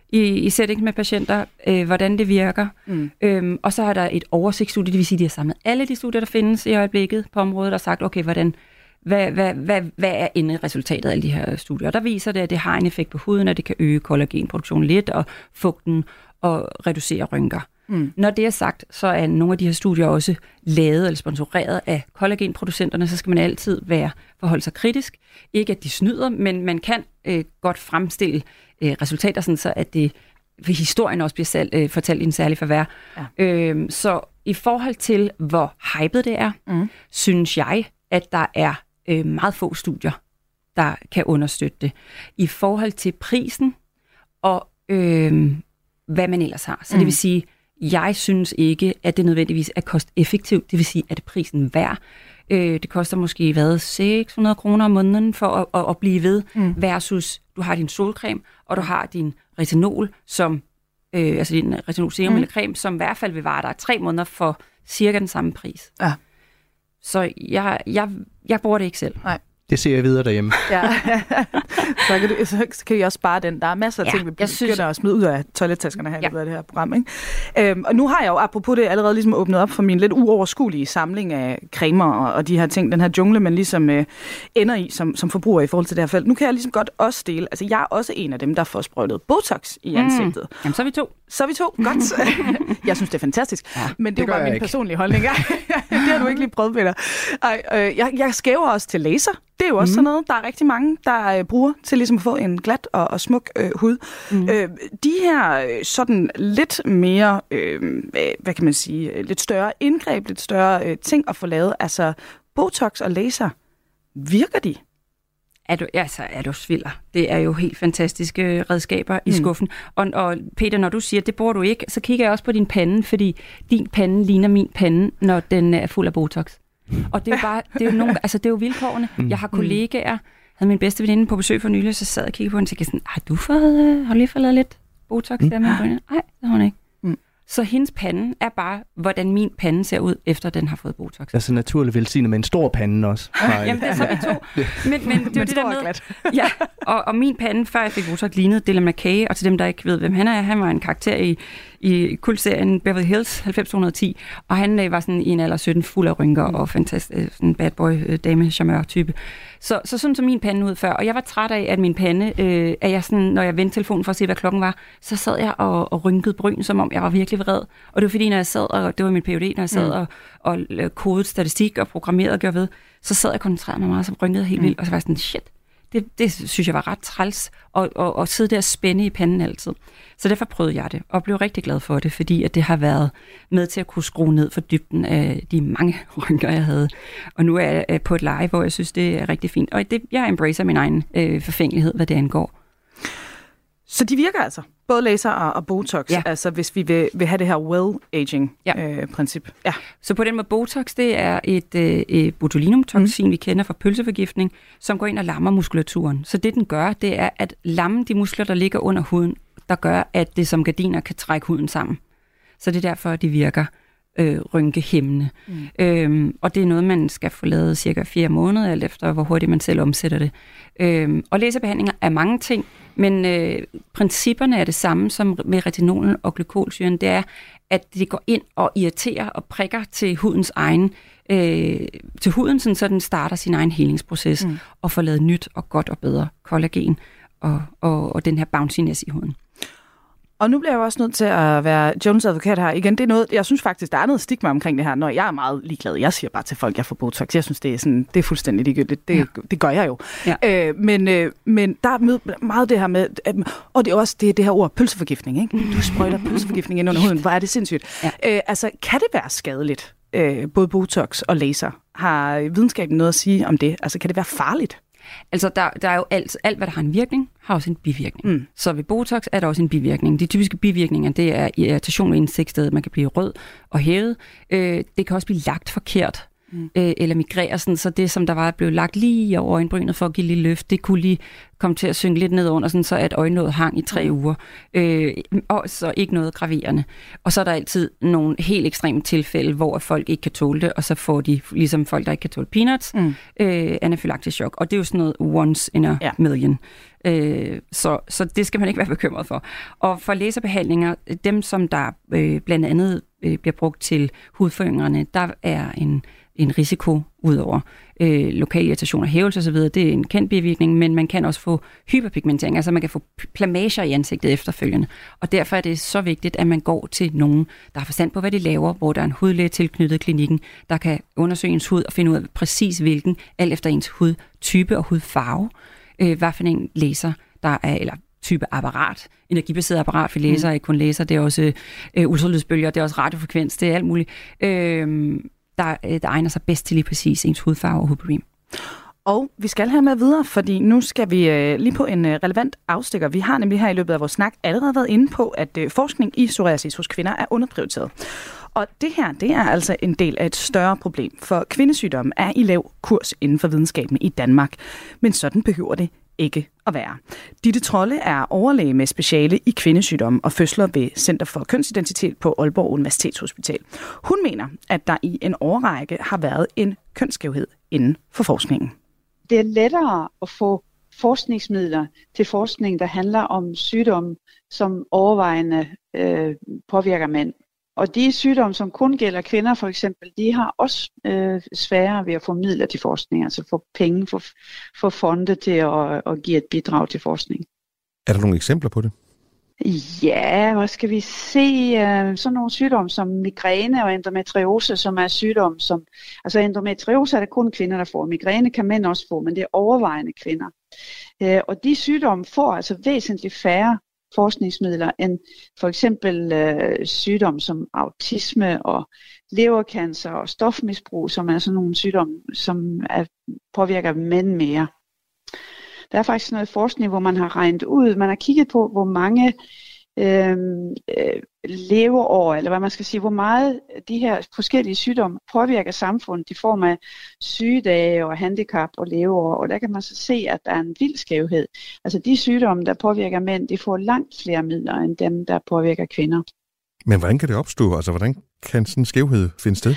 i, i sætning med patienter, øh, hvordan det virker. Mm. Øhm, og så har der et oversigtsstudie, det vil sige, at de har samlet alle de studier, der findes i øjeblikket på området, og sagt, okay, hvordan hvad, hvad, hvad, hvad er resultatet af de her studier? Der viser det, at det har en effekt på huden, at det kan øge kollagenproduktionen lidt, og fugten, og reducere rynker. Mm. Når det er sagt, så er nogle af de her studier også lavet eller sponsoreret af kollagenproducenterne, så skal man altid være forholde sig kritisk. Ikke at de snyder, men man kan øh, godt fremstille øh, resultater, sådan så at det historien også bliver selv, øh, fortalt i en særlig forvær. Ja. Øh, så i forhold til, hvor hypet det er, mm. synes jeg, at der er øh, meget få studier, der kan understøtte det. I forhold til prisen og øh, hvad man ellers har. Så mm. det vil sige, jeg synes ikke, at det nødvendigvis er kosteffektivt. Det vil sige, at det prisen værd. Øh, det koster måske, hvad, 600 kroner om måneden for at, at, at blive ved, mm. versus du har din solcreme, og du har din retinol, som, øh, altså din retinol serum mm. eller creme, som i hvert fald vil vare dig tre måneder for cirka den samme pris. Ja. Så jeg, jeg, jeg bruger det ikke selv. Nej. Det ser jeg videre derhjemme. Ja. så, kan du, så kan I også spare den. Der er masser af ja, ting, vi begynder synes... at smide ud af toilettaskerne her ja. i det her program. Ikke? Øhm, og nu har jeg jo apropos det allerede ligesom åbnet op for min lidt uoverskuelige samling af cremer og, og de her ting, den her jungle, man ligesom øh, ender i som, som forbruger i forhold til det her felt. Nu kan jeg ligesom godt også dele, altså jeg er også en af dem, der får sprøjtet Botox i mm. ansigtet. Mm. Jamen så er vi to. Så er vi to, godt. jeg synes, det er fantastisk. Ja, men det, det er bare min ikke. personlige holdning. det har du ikke lige prøvet, Peter. Ej, øh, jeg, jeg skæver også til laser. Det er jo også mm. sådan noget, der er rigtig mange, der øh, bruger til ligesom at få en glat og, og smuk øh, hud. Mm. Øh, de her øh, sådan lidt mere, øh, hvad kan man sige, øh, lidt større indgreb, lidt større øh, ting at få lavet, altså Botox og laser, virker de? Er du, altså, er du svilder. Det er jo helt fantastiske redskaber mm. i skuffen. Og, og Peter, når du siger, at det bruger du ikke, så kigger jeg også på din pande, fordi din pande ligner min pande, når den er fuld af Botox. Og det er jo bare, det er jo, nogle, altså, det er jo vilkårene. Mm. Jeg har kollegaer, havde min bedste veninde på besøg for nylig, så sad jeg og kiggede på hende og tænkte sådan, har du, fået, øh, har du lige fået lavet lidt Botox mm. der med Nej, det har hun ikke. Så hendes pande er bare, hvordan min pande ser ud, efter den har fået Botox. Altså naturligt velsignet med en stor pande også. Jamen, det er så vi to. Men, men det er det der med... Ja, og, og min pande, før jeg fik Botox, lignede Dylan McKay, og til dem, der ikke ved, hvem han er, han var en karakter i, i kultserien Beverly Hills 90210, og han øh, var sådan i en alder 17 fuld af rynker og fantastisk, øh, sådan bad boy, øh, dame, charmeur type. Så, så sådan så min pande ud før, og jeg var træt af, at min pande, øh, at jeg sådan, når jeg vendte telefonen for at se, hvad klokken var, så sad jeg og, og rynkede bryn, som om jeg var virkelig vred. Og det var fordi, når jeg sad, og det var min PhD, når jeg sad mm. og, og kodede statistik og programmerede og gjorde ved, så sad jeg koncentreret mig meget, så rynkede helt mm. vildt, og så var jeg sådan, shit, det, det synes jeg var ret træls, at, at, at sidde der og spænde i panden altid. Så derfor prøvede jeg det, og blev rigtig glad for det, fordi at det har været med til at kunne skrue ned for dybden af de mange rynker, jeg havde. Og nu er jeg på et live, hvor jeg synes, det er rigtig fint. Og det, jeg embracer min egen øh, forfængelighed, hvad det angår. Så de virker altså, både laser og, og Botox, ja. altså hvis vi vil, vil have det her well-aging-princip. Ja. Øh, ja. Så på den med Botox, det er et, øh, botulinumtoxin, mm. vi kender fra pølseforgiftning, som går ind og lammer muskulaturen. Så det den gør, det er at lamme de muskler, der ligger under huden, der gør, at det som gardiner kan trække huden sammen. Så det er derfor, at de virker øh, rynkehæmmende. Mm. Øhm, og det er noget, man skal få lavet cirka fire måneder, alt efter hvor hurtigt man selv omsætter det. Øhm, og laserbehandlinger er mange ting, men øh, principperne er det samme som med retinolen og glykolsyren. Det er, at det går ind og irriterer og prikker til hudens egen øh, til huden, sådan, så den starter sin egen helingsproces mm. og får lavet nyt og godt og bedre kollagen og, og, og den her bounciness i huden. Og nu bliver jeg også nødt til at være Jones advokat her. Igen, det er noget, jeg synes faktisk, der er noget stigma omkring det her, når jeg er meget ligeglad. Jeg siger bare til folk, jeg får Botox. Jeg synes, det er, sådan, det er fuldstændig ligegyldigt. Det, ja. det gør jeg jo. Ja. Øh, men, øh, men der er meget det her med, at, og det er også det, det her ord, pølseforgiftning. Ikke? Du sprøjter pølseforgiftning ind under huden. Hvor er det sindssygt. Ja. Øh, altså, kan det være skadeligt, øh, både Botox og laser? Har videnskaben noget at sige om det? Altså, kan det være farligt? Altså, der, der er jo alt, alt, hvad der har en virkning, har også en bivirkning. Mm. Så ved Botox er der også en bivirkning. De typiske bivirkninger, det er irritation ved indsigtsstedet. Man kan blive rød og hævet. Øh, det kan også blive lagt forkert mm. øh, eller migrere, sådan, så det, som der var blevet lagt lige over øjenbrynet for at give lidt løft, det kunne lige komme til at synge lidt ned under, sådan, så at øjenlåget hang i tre mm. uger. Øh, og så ikke noget graverende. Og så er der altid nogle helt ekstreme tilfælde, hvor folk ikke kan tåle det, og så får de, ligesom folk, der ikke kan tåle peanuts, mm. øh, anafylaktisk chok. Og det er jo sådan noget once in a ja. million. Øh, så, så det skal man ikke være bekymret for. Og for laserbehandlinger, dem som der øh, blandt andet øh, bliver brugt til hudforyngerne, der er en en risiko udover øh, lokal irritation og hævelse osv. Det er en kendt bivirkning, men man kan også få hyperpigmentering, altså man kan få plamager i ansigtet efterfølgende. Og derfor er det så vigtigt, at man går til nogen, der har forstand på, hvad de laver, hvor der er en hudlæge tilknyttet klinikken, der kan undersøge ens hud og finde ud af præcis hvilken, alt efter ens hudtype og hudfarve, øh, hvad for en læser der er, eller type apparat, energibaseret apparat, vi læser, mm. ikke kun læser, det er også øh, ultralydsbølger, det er også radiofrekvens, det er alt muligt. Øh, der, øh, der egner sig bedst til lige præcis ens hudfarve og hudproblem. Og vi skal have med videre, fordi nu skal vi øh, lige på en øh, relevant afstikker. Vi har nemlig her i løbet af vores snak allerede været inde på, at øh, forskning i psoriasis hos kvinder er underprioriteret. Og det her, det er altså en del af et større problem, for kvindesygdomme er i lav kurs inden for videnskaben i Danmark. Men sådan behøver det ikke at være. Ditte Trolle er overlæge med speciale i kvindesygdomme og fødsler ved Center for Kønsidentitet på Aalborg Universitetshospital. Hun mener, at der i en årrække har været en kønsskævhed inden for forskningen. Det er lettere at få forskningsmidler til forskning, der handler om sygdomme, som overvejende øh, påvirker mænd. Og de sygdomme, som kun gælder kvinder for eksempel, de har også øh, sværere ved at få midler til forskning, altså få penge, få, få fonde til at, at give et bidrag til forskning. Er der nogle eksempler på det? Ja, hvad skal vi se? Øh, sådan nogle sygdomme som migræne og endometriose, som er sygdomme som... Altså endometriose er det kun kvinder, der får. Migræne kan mænd også få, men det er overvejende kvinder. Øh, og de sygdomme får altså væsentligt færre forskningsmidler end for eksempel øh, sygdomme som autisme og levercancer og stofmisbrug, som er sådan nogle sygdomme, som er, påvirker mænd mere. Der er faktisk noget forskning, hvor man har regnet ud, man har kigget på, hvor mange øhm, øh, øh leveår, eller hvad man skal sige, hvor meget de her forskellige sygdomme påvirker samfundet i form af sygedage og handicap og leveår. Og der kan man så se, at der er en vild skævhed. Altså de sygdomme, der påvirker mænd, de får langt flere midler end dem, der påvirker kvinder. Men hvordan kan det opstå? Altså, hvordan kan sådan en skævhed finde sted?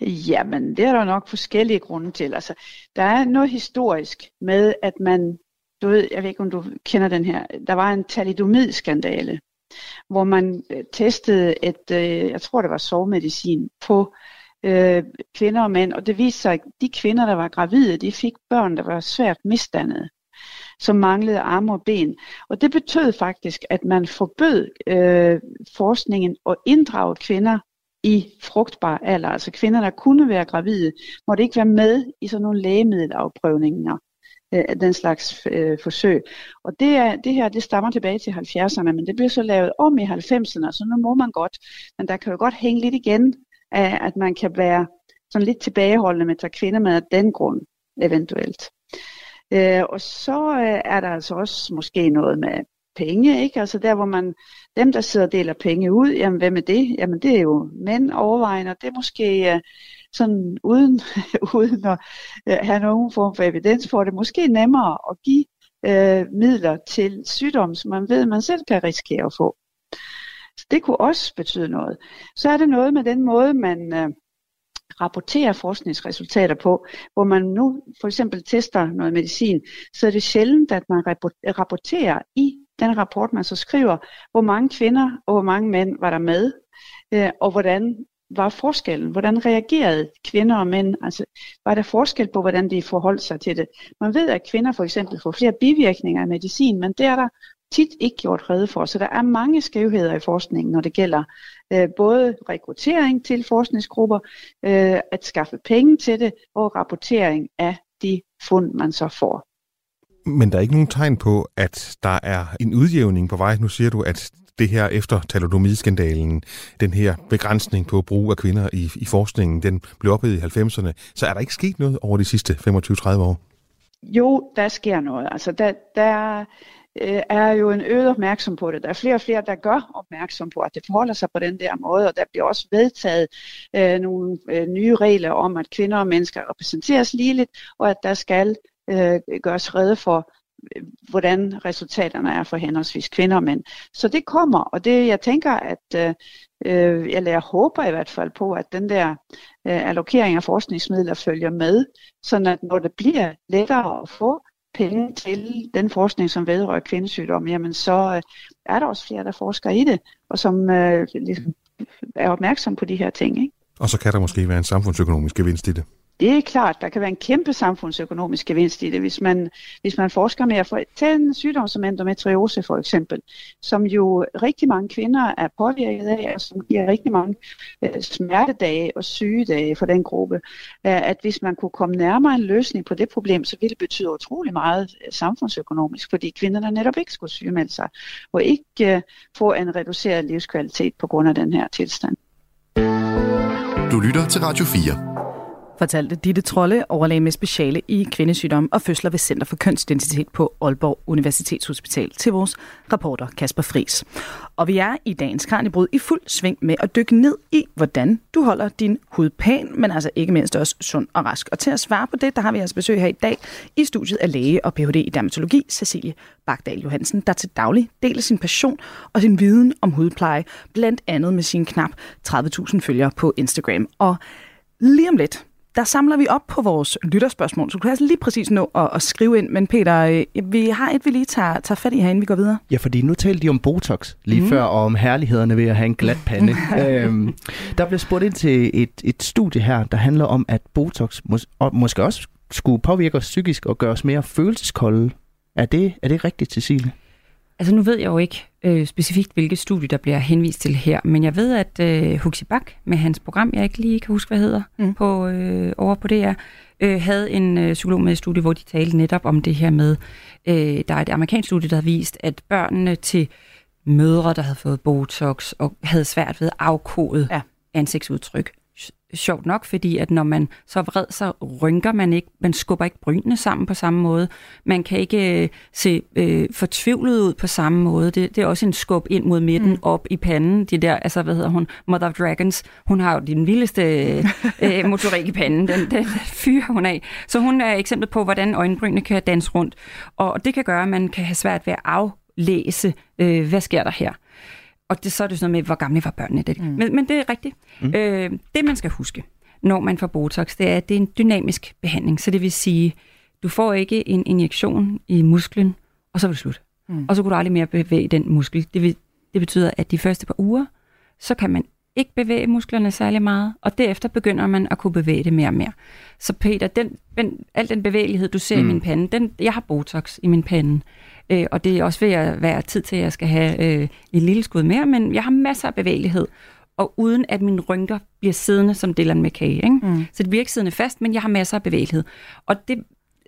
Jamen, det er der nok forskellige grunde til. Altså, der er noget historisk med, at man, du ved, jeg ved ikke, om du kender den her, der var en thalidomid-skandale, hvor man øh, testede et, øh, jeg tror det var sovemedicin, på øh, kvinder og mænd, og det viste sig, at de kvinder, der var gravide, de fik børn, der var svært misdannede som manglede arme og ben. Og det betød faktisk, at man forbød øh, forskningen at inddrage kvinder i frugtbar alder. Altså kvinder, der kunne være gravide, måtte ikke være med i sådan nogle lægemiddelafprøvninger øh, den slags øh, forsøg. Og det, er, det her, det stammer tilbage til 70'erne, men det blev så lavet om i 90'erne, så nu må man godt. Men der kan jo godt hænge lidt igen af, at man kan være sådan lidt tilbageholdende med at tage kvinder med af den grund, eventuelt. Øh, og så øh, er der altså også måske noget med penge, ikke? Altså der, hvor man, dem der sidder og deler penge ud, jamen hvem er det? Jamen det er jo mænd overvejende, og det er måske øh, sådan uden, uden at øh, have nogen form for evidens for det, måske nemmere at give øh, midler til sygdom, som man ved, man selv kan risikere at få. Så det kunne også betyde noget. Så er det noget med den måde, man øh, rapporterer forskningsresultater på, hvor man nu for eksempel tester noget medicin, så er det sjældent, at man rapporterer i den rapport, man så skriver, hvor mange kvinder og hvor mange mænd var der med, øh, og hvordan var forskellen? Hvordan reagerede kvinder og mænd? Altså, var der forskel på, hvordan de forholdt sig til det? Man ved, at kvinder for eksempel får flere bivirkninger af medicin, men det er der tit ikke gjort redde for. Så der er mange skævheder i forskningen, når det gælder øh, både rekruttering til forskningsgrupper, øh, at skaffe penge til det, og rapportering af de fund, man så får. Men der er ikke nogen tegn på, at der er en udjævning på vej. Nu siger du, at det her efter talidomiskandalen, den her begrænsning på brug af kvinder i, i forskningen, den blev ophedet i 90'erne. Så er der ikke sket noget over de sidste 25-30 år? Jo, der sker noget. Altså, der, der øh, er jo en øget opmærksom på det. Der er flere og flere, der gør opmærksom på, at det forholder sig på den der måde, og der bliver også vedtaget øh, nogle øh, nye regler om, at kvinder og mennesker repræsenteres ligeligt, og at der skal øh, gøres redde for, hvordan resultaterne er for henholdsvis kvinder og mænd. Så det kommer, og det jeg tænker, at øh, eller jeg håber i hvert fald på, at den der øh, allokering af forskningsmidler følger med, sådan at når det bliver lettere at få penge til den forskning, som vedrører kvindesygdom, jamen så øh, er der også flere, der forsker i det, og som øh, ligesom er opmærksom på de her ting. Ikke? Og så kan der måske være en samfundsøkonomisk gevinst i det. Det er klart, der kan være en kæmpe samfundsøkonomisk gevinst i det, hvis man, hvis man forsker mere. For, tag en sygdom som endometriose for eksempel, som jo rigtig mange kvinder er påvirket af, og som giver rigtig mange øh, smertedage og sygedage for den gruppe. Øh, at hvis man kunne komme nærmere en løsning på det problem, så ville det betyde utrolig meget øh, samfundsøkonomisk, fordi kvinderne netop ikke skulle sygemelde sig, og ikke øh, få en reduceret livskvalitet på grund af den her tilstand. Du lytter til Radio 4 fortalte Ditte Trolle, overlæge med speciale i kvindesygdom og fødsler ved Center for Kønsidentitet på Aalborg Universitetshospital til vores reporter Kasper Fris. Og vi er i dagens Kranjebrud i fuld sving med at dykke ned i, hvordan du holder din hud pæn, men altså ikke mindst også sund og rask. Og til at svare på det, der har vi altså besøg her i dag i studiet af læge og Ph.D. i dermatologi, Cecilie Bagdal Johansen, der til daglig deler sin passion og sin viden om hudpleje, blandt andet med sine knap 30.000 følgere på Instagram. Og lige om lidt, der samler vi op på vores lytterspørgsmål, så du kan altså lige præcis nå at, at skrive ind. Men Peter, øh, vi har et, vi lige tager, tager fat i her, inden vi går videre. Ja, fordi nu talte de om Botox lige mm. før, og om herlighederne ved at have en glat pande. øhm, der blev spurgt ind til et, et studie her, der handler om, at Botox mås- og måske også skulle påvirke os psykisk og gøre os mere følelseskolde. Er det, er det rigtigt, Cecilie? Altså nu ved jeg jo ikke øh, specifikt, hvilket studie der bliver henvist til her, men jeg ved, at øh, Huxi Bak med hans program, jeg ikke lige kan huske, hvad hedder, mm. på, øh, over på DR, øh, havde en øh, psykolog med i studie, hvor de talte netop om det her med, øh, der er et amerikansk studie, der har vist, at børnene til mødre, der havde fået Botox og havde svært ved at afkode ja. ansigtsudtryk, sjovt nok, fordi at når man så vred, så rynker man ikke, man skubber ikke brynene sammen på samme måde. Man kan ikke øh, se øh, fortvivlet ud på samme måde. Det, det er også en skub ind mod midten, mm. op i panden. De der, altså hvad hedder hun, Mother of Dragons, hun har jo den vildeste øh, motorik i panden. Den, den fyrer hun af. Så hun er eksempel på, hvordan øjenbrynene kan danse rundt. Og det kan gøre, at man kan have svært ved at aflæse, øh, hvad sker der her. Og det, så er det sådan noget med, hvor gamle var børnene. Det. Mm. Men, men det er rigtigt. Mm. Øh, det, man skal huske, når man får Botox, det er, at det er en dynamisk behandling. Så det vil sige, du får ikke en injektion i musklen, og så er det slut. Mm. Og så kan du aldrig mere bevæge den muskel. Det, vil, det betyder, at de første par uger, så kan man ikke bevæge musklerne særlig meget, og derefter begynder man at kunne bevæge det mere og mere. Så Peter, den, den, al den bevægelighed, du ser mm. i min pande, den, jeg har Botox i min pande, øh, og det er også ved at være tid til, at jeg skal have øh, en lille skud mere, men jeg har masser af bevægelighed, og uden at mine rynker bliver siddende som Dylan McKay. Ikke? Mm. Så det bliver ikke siddende fast, men jeg har masser af bevægelighed. Og det,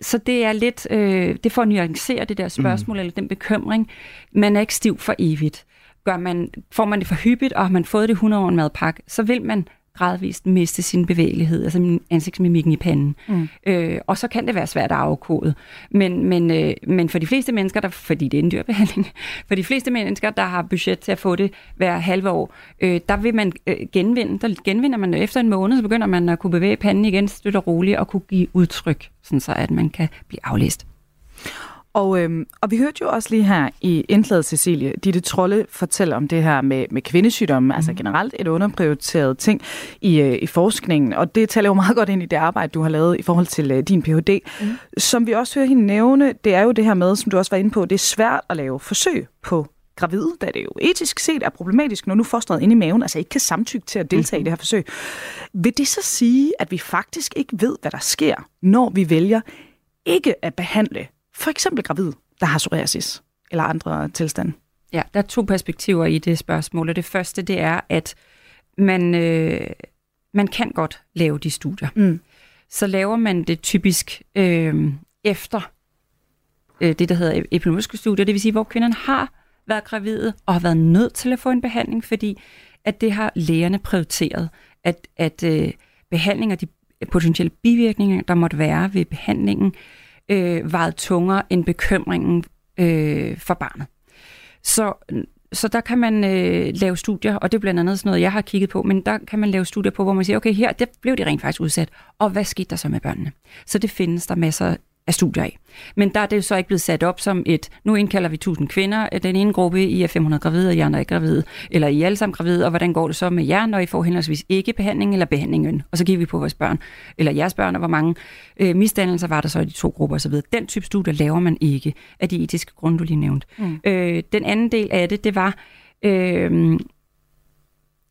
så det er lidt, øh, det får at nuancere det der spørgsmål, mm. eller den bekymring. Man er ikke stiv for evigt gør man, får man det for hyppigt, og har man fået det 100 år en madpakke, så vil man gradvist miste sin bevægelighed, altså ansigtsmimikken i panden. Mm. Øh, og så kan det være svært at afkode. Men, men, øh, men for de fleste mennesker, der, fordi det er en dyr behandling, for de fleste mennesker, der har budget til at få det hver halve år, øh, der vil man øh, genvinde, der genvinder man efter en måned, så begynder man at kunne bevæge panden igen støtte roligt, og kunne give udtryk, sådan så at man kan blive aflæst. Og, øhm, og vi hørte jo også lige her i indslaget, Cecilie, Ditte Trolle fortæller om det her med, med kvindesygdomme, mm. altså mhm. generelt et underprioriteret ting i, øh, i forskningen, og det taler jo meget godt ind i det arbejde, du har lavet i forhold til øh, din Ph.D. Mm. Som vi også hører hende nævne, det er jo det her med, som du også var inde på, det er svært at lave forsøg på gravide, da det jo etisk set er problematisk, når nu fosteret inde i maven altså ikke kan samtykke til at deltage mm-hmm. i mhm. det her forsøg. Vil det så sige, at vi faktisk ikke ved, hvad der sker, når vi vælger ikke at behandle for eksempel gravid, der har psoriasis eller andre tilstande? Ja, der er to perspektiver i det spørgsmål. Og det første, det er, at man, øh, man kan godt lave de studier. Mm. Så laver man det typisk øh, efter øh, det, der hedder epidemiologiske studier, det vil sige, hvor kvinderne har været gravide og har været nødt til at få en behandling, fordi at det har lægerne prioriteret, at, at øh, behandling af de potentielle bivirkninger, der måtte være ved behandlingen, øh, Øh, vejet tungere end bekymringen øh, for barnet. Så, så der kan man øh, lave studier, og det er blandt andet sådan noget, jeg har kigget på, men der kan man lave studier på, hvor man siger, okay, her der blev de rent faktisk udsat, og hvad skete der så med børnene? Så det findes der masser af studier af. Men der er det jo så ikke blevet sat op som et, nu indkalder vi 1000 kvinder, den ene gruppe, I er 500 gravide, og I andre er ikke gravide, eller I er alle sammen gravide, og hvordan går det så med jer, når I får henholdsvis ikke behandling eller behandlingen? Og så kigger vi på vores børn, eller jeres børn, og hvor mange øh, misdannelser var der så i de to grupper osv. Den type studier laver man ikke af de etiske grunde, du lige nævnte. Mm. Øh, den anden del af det, det var, øh,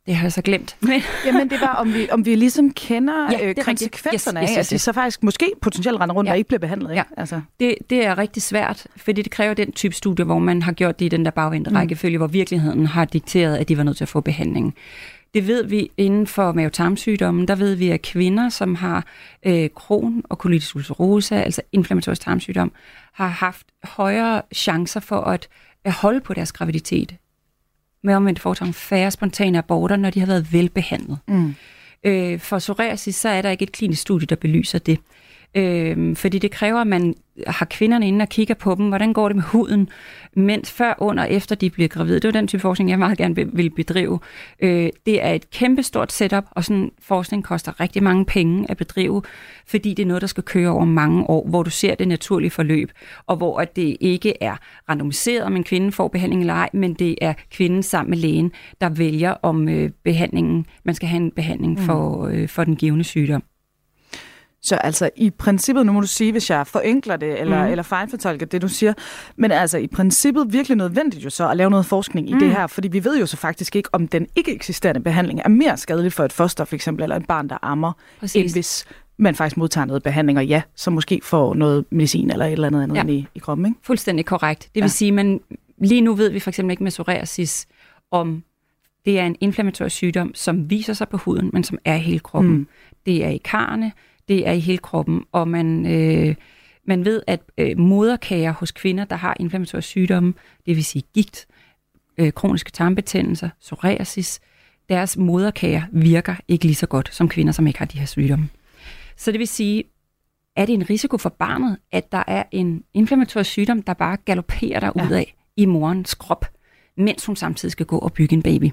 det har jeg så glemt. Men... Jamen det var, om vi, om vi ligesom kender ja, øh, konsekvenserne yes, yes, yes, yes. af, at de så faktisk måske potentielt render rundt ja. og ikke bliver behandlet. Ja. Altså. Det, det er rigtig svært, fordi det kræver den type studie, hvor man har gjort det i den der bagvendte mm. rækkefølge, hvor virkeligheden har dikteret, at de var nødt til at få behandling. Det ved vi inden for mavetarmsygdommen, der ved vi, at kvinder, som har øh, kron og colitis ulcerosa, altså inflammatorisk tarmsygdom, har haft højere chancer for at, at holde på deres graviditet med omvendt foretrang færre spontane aborter, når de har været velbehandlet. Mm. Øh, for psoriasis, så er der ikke et klinisk studie, der belyser det. Øh, fordi det kræver, at man har kvinderne inde og kigger på dem, hvordan går det med huden, mens før, under og efter de bliver gravide. Det er den type forskning, jeg meget gerne vil bedrive. Øh, det er et kæmpestort setup, og sådan forskning koster rigtig mange penge at bedrive, fordi det er noget, der skal køre over mange år, hvor du ser det naturlige forløb, og hvor at det ikke er randomiseret, om en kvinde får behandling eller ej, men det er kvinden sammen med lægen, der vælger om øh, behandlingen, man skal have en behandling mm. for, øh, for den givende sygdom. Så altså i princippet, nu må du sige, hvis jeg forenkler det, eller, mm. eller fejlfortolker det, du siger, men altså i princippet virkelig nødvendigt jo så at lave noget forskning i mm. det her, fordi vi ved jo så faktisk ikke, om den ikke eksisterende behandling er mere skadelig for et foster for eksempel, eller et barn, der ammer, Præcis. end hvis man faktisk modtager noget behandling, og ja, så måske får noget medicin eller et eller andet andet ja. i, i kroppen. Ikke? Fuldstændig korrekt. Det vil ja. sige, man lige nu ved vi for eksempel ikke med psoriasis, om det er en inflammatorisk sygdom, som viser sig på huden, men som er i hele kroppen. Mm. Det er i karne, det er i hele kroppen, og man, øh, man ved, at øh, moderkager hos kvinder, der har inflammatoriske sygdomme, det vil sige gigt, øh, kroniske tarmbetændelser, psoriasis, deres moderkager virker ikke lige så godt som kvinder, som ikke har de her sygdomme. Så det vil sige, er det en risiko for barnet, at der er en inflammatorisk sygdom, der bare galopperer der ud af i morens krop, mens hun samtidig skal gå og bygge en baby?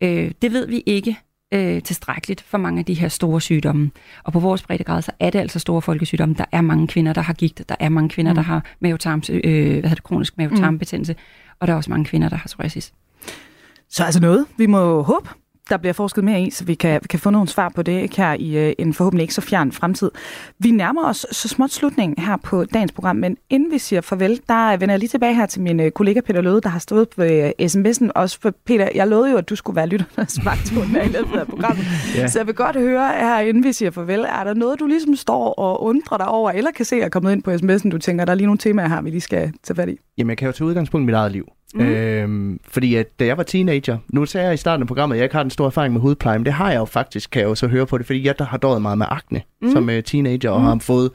Øh, det ved vi ikke øh, tilstrækkeligt for mange af de her store sygdomme. Og på vores breddegrad, så er det altså store folkesygdomme. Der er mange kvinder, der har gigt, der er mange kvinder, mm. der har mavetarms, øh, hvad hedder det, kronisk mavetarmbetændelse, mm. og der er også mange kvinder, der har psoriasis. Så altså noget, vi må håbe, der bliver forsket mere i, så vi kan, vi kan få nogle svar på det ikke her i uh, en forhåbentlig ikke så fjern fremtid. Vi nærmer os så småt slutningen her på dagens program, men inden vi siger farvel, der vender jeg lige tilbage her til min uh, kollega Peter Løde, der har stået på uh, sms'en også. For Peter, jeg lovede jo, at du skulle være lytternes vagthund i løbet af programmet. ja. Så jeg vil godt høre her, inden vi siger farvel, er der noget, du ligesom står og undrer dig over, eller kan se er kommet ind på sms'en, du tænker, der er lige nogle temaer her, vi lige skal tage fat i? Jamen, jeg kan jo tage udgangspunkt i mit eget liv. Mm. Øhm, fordi at da jeg var teenager, nu sagde jeg i starten af programmet, at jeg ikke har den store erfaring med hudpleje, men det har jeg jo faktisk, kan jeg jo så høre på det, fordi jeg der har døjet meget med akne mm. som uh, teenager, og mm. har fået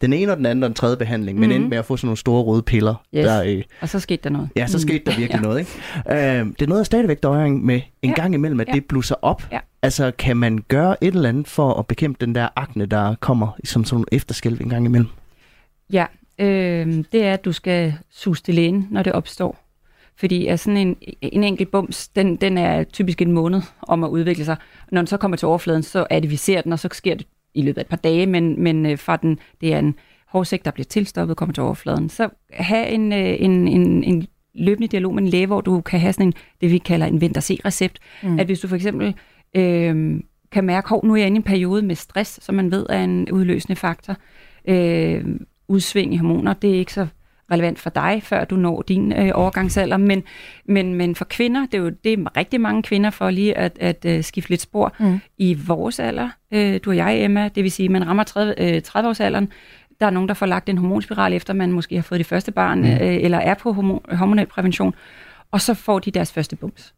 den ene og den anden og den tredje behandling, men mm. endte med at få sådan nogle store røde piller. Yes. Der, øh, og så skete der noget. Ja, så skete der virkelig ja. noget. Ikke? Øhm, det er noget, jeg stadigvæk døjer med en ja. gang imellem, at ja. det blusser op. Ja. Altså, kan man gøre et eller andet for at bekæmpe den der akne, der kommer som sådan en efterskælv en gang imellem? Ja, øh, det er, at du skal suge det lægen, når det opstår. Fordi er sådan en, en enkelt bums, den, den er typisk en måned om at udvikle sig. Når den så kommer til overfladen, så er det, vi ser den, og så sker det i løbet af et par dage, men, men øh, fra den, det er en hårsæk, der bliver tilstoppet, kommer til overfladen. Så have en, øh, en, en, en løbende dialog med en læge, hvor du kan have sådan en, det vi kalder en vent se recept mm. At hvis du for eksempel øh, kan mærke, at nu er jeg inde i en periode med stress, som man ved er en udløsende faktor, øh, udsving i hormoner, det er ikke så relevant for dig, før du når din øh, overgangsalder. Men, men, men for kvinder, det er jo det er rigtig mange kvinder for lige at, at uh, skifte lidt spor mm. i vores alder. Øh, du og jeg, Emma, det vil sige, man rammer 30, øh, 30-årsalderen. Der er nogen, der får lagt en hormonspiral, efter man måske har fået det første barn, mm. øh, eller er på hormon, hormonel prævention, og så får de deres første bums.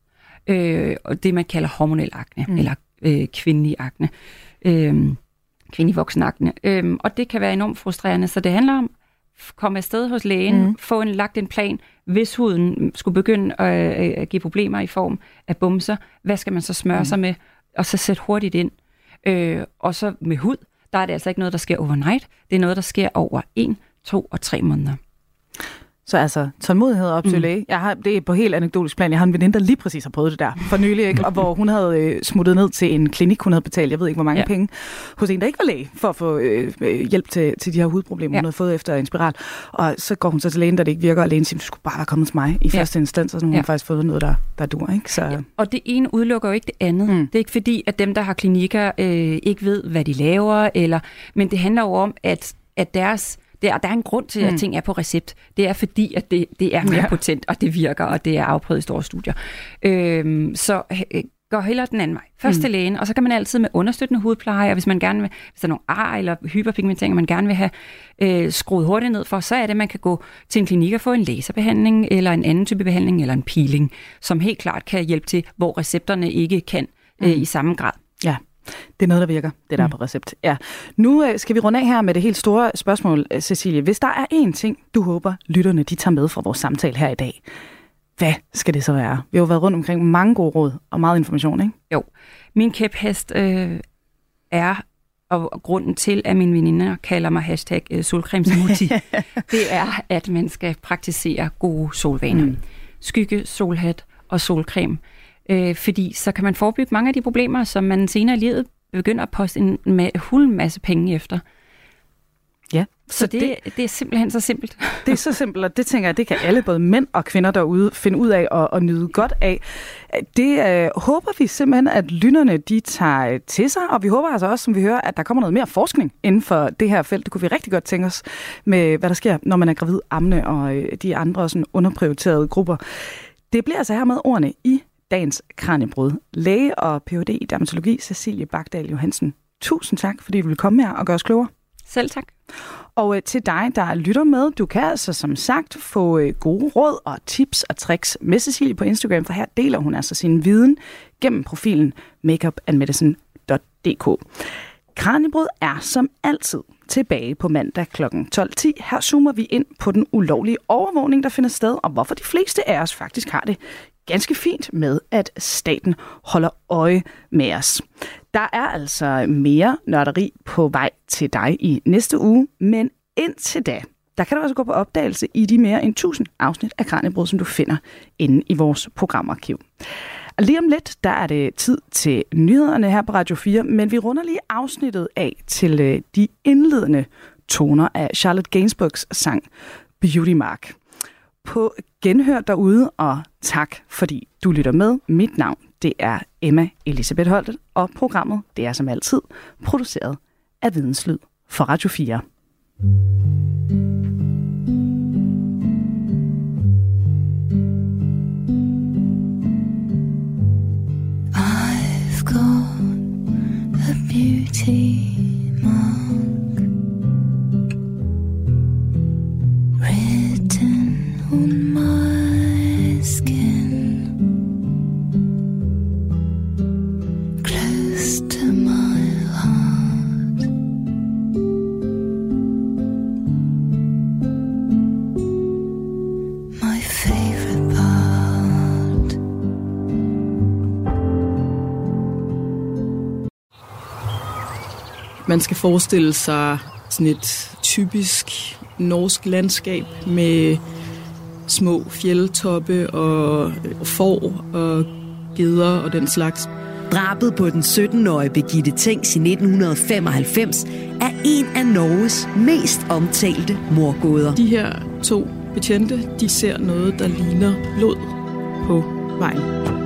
Øh, og det, man kalder hormonel akne, mm. eller øh, kvindelig akne. Øh, kvindelig voksen akne. Øh, og det kan være enormt frustrerende, så det handler om komme afsted hos lægen, mm. få en lagt en plan, hvis huden skulle begynde at, øh, at give problemer i form af bumser, hvad skal man så smøre mm. sig med, og så sætte hurtigt ind. Øh, og så med hud, der er det altså ikke noget, der sker overnight, det er noget, der sker over en, to og tre måneder. Så altså, tålmodighed og opsøge mm. læge. Jeg har, det er på helt anekdotisk plan. Jeg har en veninde, der lige præcis har prøvet det der for nylig, ikke? og hvor hun havde øh, smuttet ned til en klinik, hun havde betalt, jeg ved ikke hvor mange ja. penge, hos en, der ikke var læge, for at få øh, øh, hjælp til, til de her hudproblemer, ja. hun havde fået efter en spiral. Og så går hun så til lægen, der det ikke virker, og lægen siger, du skulle bare være kommet til mig i ja. første instans, og så har hun ja. faktisk fået noget, der, der dur. Ikke? Så... Ja. Og det ene udelukker jo ikke det andet. Mm. Det er ikke fordi, at dem, der har klinikker, øh, ikke ved, hvad de laver, eller, men det handler jo om, at, at deres det er, der er en grund til, at mm. ting er på recept. Det er fordi, at det, det er mere ja. potent, og det virker, og det er afprøvet i store studier. Øhm, så øh, gå hellere den anden vej. Først mm. til lægen, og så kan man altid med understøttende hudpleje, og hvis man gerne vil, hvis der er nogle ar eller hyperpigmentering, man gerne vil have øh, skruet hurtigt ned for, så er det, at man kan gå til en klinik og få en laserbehandling, eller en anden type behandling, eller en peeling, som helt klart kan hjælpe til, hvor recepterne ikke kan øh, mm. i samme grad. Det er noget, der virker, det der mm. på recept. Ja. Nu øh, skal vi runde af her med det helt store spørgsmål, øh, Cecilie. Hvis der er én ting, du håber, lytterne de tager med fra vores samtale her i dag, hvad skal det så være? Vi har jo været rundt omkring mange gode råd og meget information, ikke? Jo. Min kæphest øh, er, og grunden til, at mine veninder kalder mig hashtag øh, solcremesmuti, det er, at man skal praktisere gode solvaner. Mm. Skygge, solhat og solcreme øh, fordi så kan man forebygge mange af de problemer, som man senere i livet begynder at poste en ma- hul masse penge efter. Ja. Så, så det, det, det er simpelthen så simpelt. Det er så simpelt, og det tænker jeg, det kan alle, både mænd og kvinder derude, finde ud af og, og nyde godt af. Det øh, håber vi simpelthen, at lytterne de tager til sig, og vi håber altså også, som vi hører, at der kommer noget mere forskning inden for det her felt. Det kunne vi rigtig godt tænke os med, hvad der sker, når man er gravid, amne og øh, de andre sådan underprioriterede grupper. Det bliver altså her med ordene i dagens Kranjebrud. Læge og Ph.D. i dermatologi, Cecilie Bagdal Johansen. Tusind tak, fordi du vil komme her og gøre os klogere. Selv tak. Og øh, til dig, der lytter med, du kan altså som sagt få øh, gode råd og tips og tricks med Cecilie på Instagram, for her deler hun altså sin viden gennem profilen makeupandmedicine.dk. Kranjebrud er som altid tilbage på mandag kl. 12.10. Her zoomer vi ind på den ulovlige overvågning, der finder sted, og hvorfor de fleste af os faktisk har det ganske fint med, at staten holder øje med os. Der er altså mere nørderi på vej til dig i næste uge, men indtil da, der kan du også gå på opdagelse i de mere end 1000 afsnit af Kranjebrud, som du finder inde i vores programarkiv. Og lige om lidt, der er det tid til nyhederne her på Radio 4, men vi runder lige afsnittet af til øh, de indledende toner af Charlotte Gainsbourgs sang Beauty Mark på genhør derude, og tak fordi du lytter med. Mit navn, det er Emma Elisabeth Holtet, og programmet, det er som altid produceret af Videnslyd for Radio 4. I've got a beauty Man skal forestille sig sådan et typisk norsk landskab med små fjeldtoppe og får og geder og den slags. Drabet på den 17-årige Birgitte Tengs i 1995 er en af Norges mest omtalte morgåder. De her to betjente, de ser noget, der ligner blod på vejen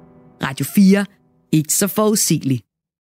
Radio 4. Ikke så forudsigeligt.